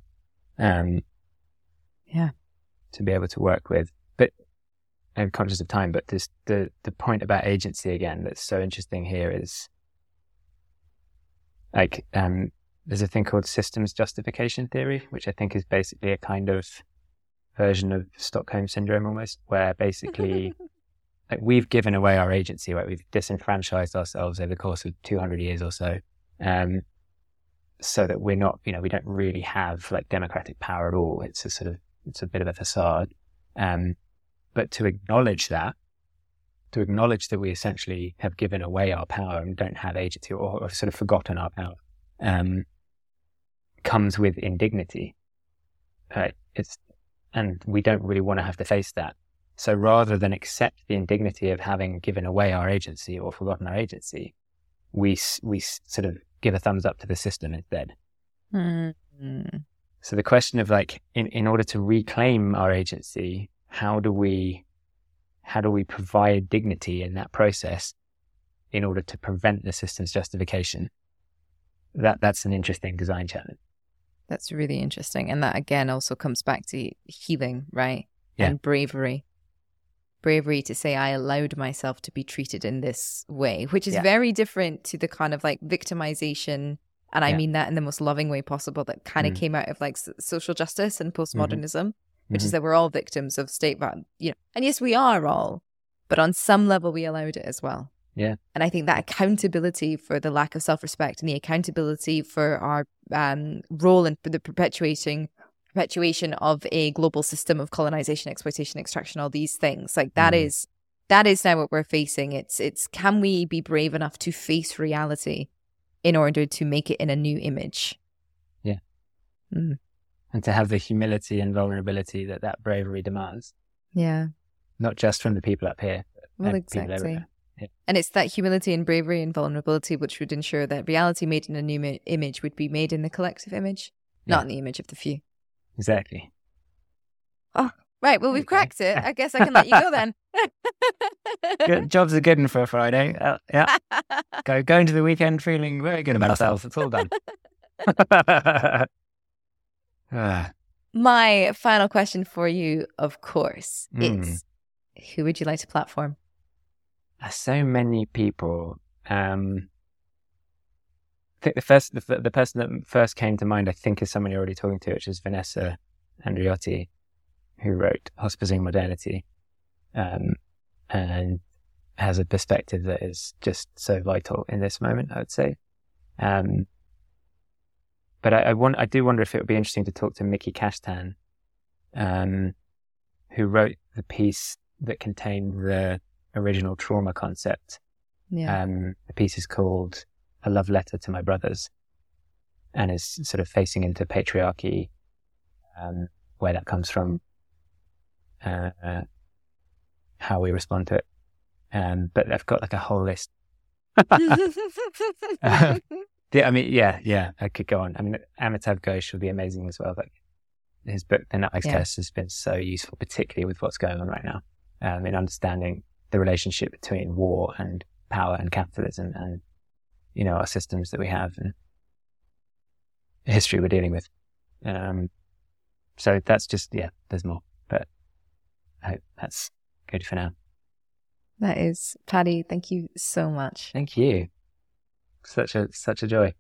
Speaker 1: Um,
Speaker 2: yeah
Speaker 1: to be able to work with. But I'm conscious of time, but this, the, the point about agency again that's so interesting here is like, um, there's a thing called systems justification theory, which I think is basically a kind of version of Stockholm syndrome almost, where basically like we've given away our agency, right? We've disenfranchised ourselves over the course of 200 years or so. Um, so that we're not, you know, we don't really have like democratic power at all. It's a sort of it's a bit of a facade. Um, but to acknowledge that, to acknowledge that we essentially have given away our power and don't have agency or, or sort of forgotten our power, um, comes with indignity. Right? It's, and we don't really want to have to face that. So rather than accept the indignity of having given away our agency or forgotten our agency, we, we sort of give a thumbs up to the system instead.
Speaker 2: Mm-hmm.
Speaker 1: So the question of like, in, in order to reclaim our agency, how do we, how do we provide dignity in that process in order to prevent the system's justification? that that's an interesting design challenge.
Speaker 2: That's really interesting. And that again also comes back to healing, right?
Speaker 1: Yeah.
Speaker 2: And bravery. Bravery to say I allowed myself to be treated in this way, which is
Speaker 1: Yeah.
Speaker 2: very different to the kind of like victimization. And I mean that in the most loving way possible that kind of
Speaker 1: Mm.
Speaker 2: came out of like social justice and postmodernism, which is
Speaker 1: Mhm.
Speaker 2: that we're all victims of state, vi- you know, and yes, we are all, but on some level we allowed it as well.
Speaker 1: Yeah.
Speaker 2: And I think that accountability for the lack of self respect and the accountability for our um, role in the perpetuating perpetuation of a global system of colonization, exploitation, extraction, all these things, like that
Speaker 1: Mhm.
Speaker 2: is that is now what we're facing. It's it's can we be brave enough to face reality in order to make it in a new image? Yeah. Mm.
Speaker 1: And to have the humility and vulnerability that that bravery demands,
Speaker 2: Yeah.
Speaker 1: not just from the people up here,
Speaker 2: Well,
Speaker 1: and
Speaker 2: exactly.
Speaker 1: everywhere.
Speaker 2: And it's that humility and bravery and vulnerability which would ensure that reality made in a new image would be made in the collective image,
Speaker 1: Yeah.
Speaker 2: not in the image of the few.
Speaker 1: Exactly. Ah.
Speaker 2: Right. Well, we've cracked it. I guess I can let you go then.
Speaker 1: Good, jobs are good one for a Friday. Uh, yeah, go go into the weekend feeling very good about ourselves. It's all done.
Speaker 2: My final question for you, of course,
Speaker 1: Mm.
Speaker 2: is who would you like to platform?
Speaker 1: so many people. Um, I think the first, the, the person that first came to mind, I think, is someone you're already talking to, which is Vanessa Andreotti, who wrote Hospicing Modernity, um, and has a perspective that is just so vital in this moment. I would say. Um, but I, I want, I do wonder if it would be interesting to talk to Miki Kashtan, um, who wrote the piece that contained the original trauma concept.
Speaker 2: Yeah.
Speaker 1: Um, the piece is called A Love Letter to My Brothers and is sort of facing into patriarchy, um, where that comes from, uh, how we respond to it. Um, but I've got like a whole list. Yeah, I mean, yeah, yeah, I could go on. I mean, Amitav Ghosh would be amazing as well. Like his book, The Nutmeg
Speaker 2: Yeah.
Speaker 1: Test, has been so useful, particularly with what's going on right now, um, in understanding the relationship between war and power and capitalism and, you know, our systems that we have and the history we're dealing with. Um, so that's just, yeah, there's more, but I hope that's good for now.
Speaker 2: that is Paddy. Thank you so much.
Speaker 1: Thank you. Such a, such a joy.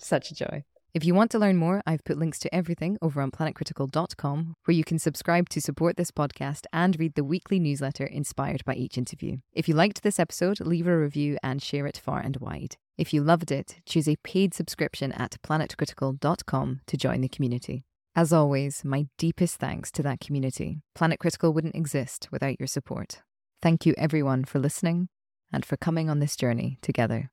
Speaker 2: Such a joy. If you want to learn more, I've put links to everything over on planetcritical.com, where you can subscribe to support this podcast and read the weekly newsletter inspired by each interview. If you liked this episode, leave a review and share it far and wide. If you loved it, choose a paid subscription at planetcritical.com to join the community. As always, my deepest thanks to that community. Planet Critical wouldn't exist without your support. Thank you, everyone, for listening and for coming on this journey together.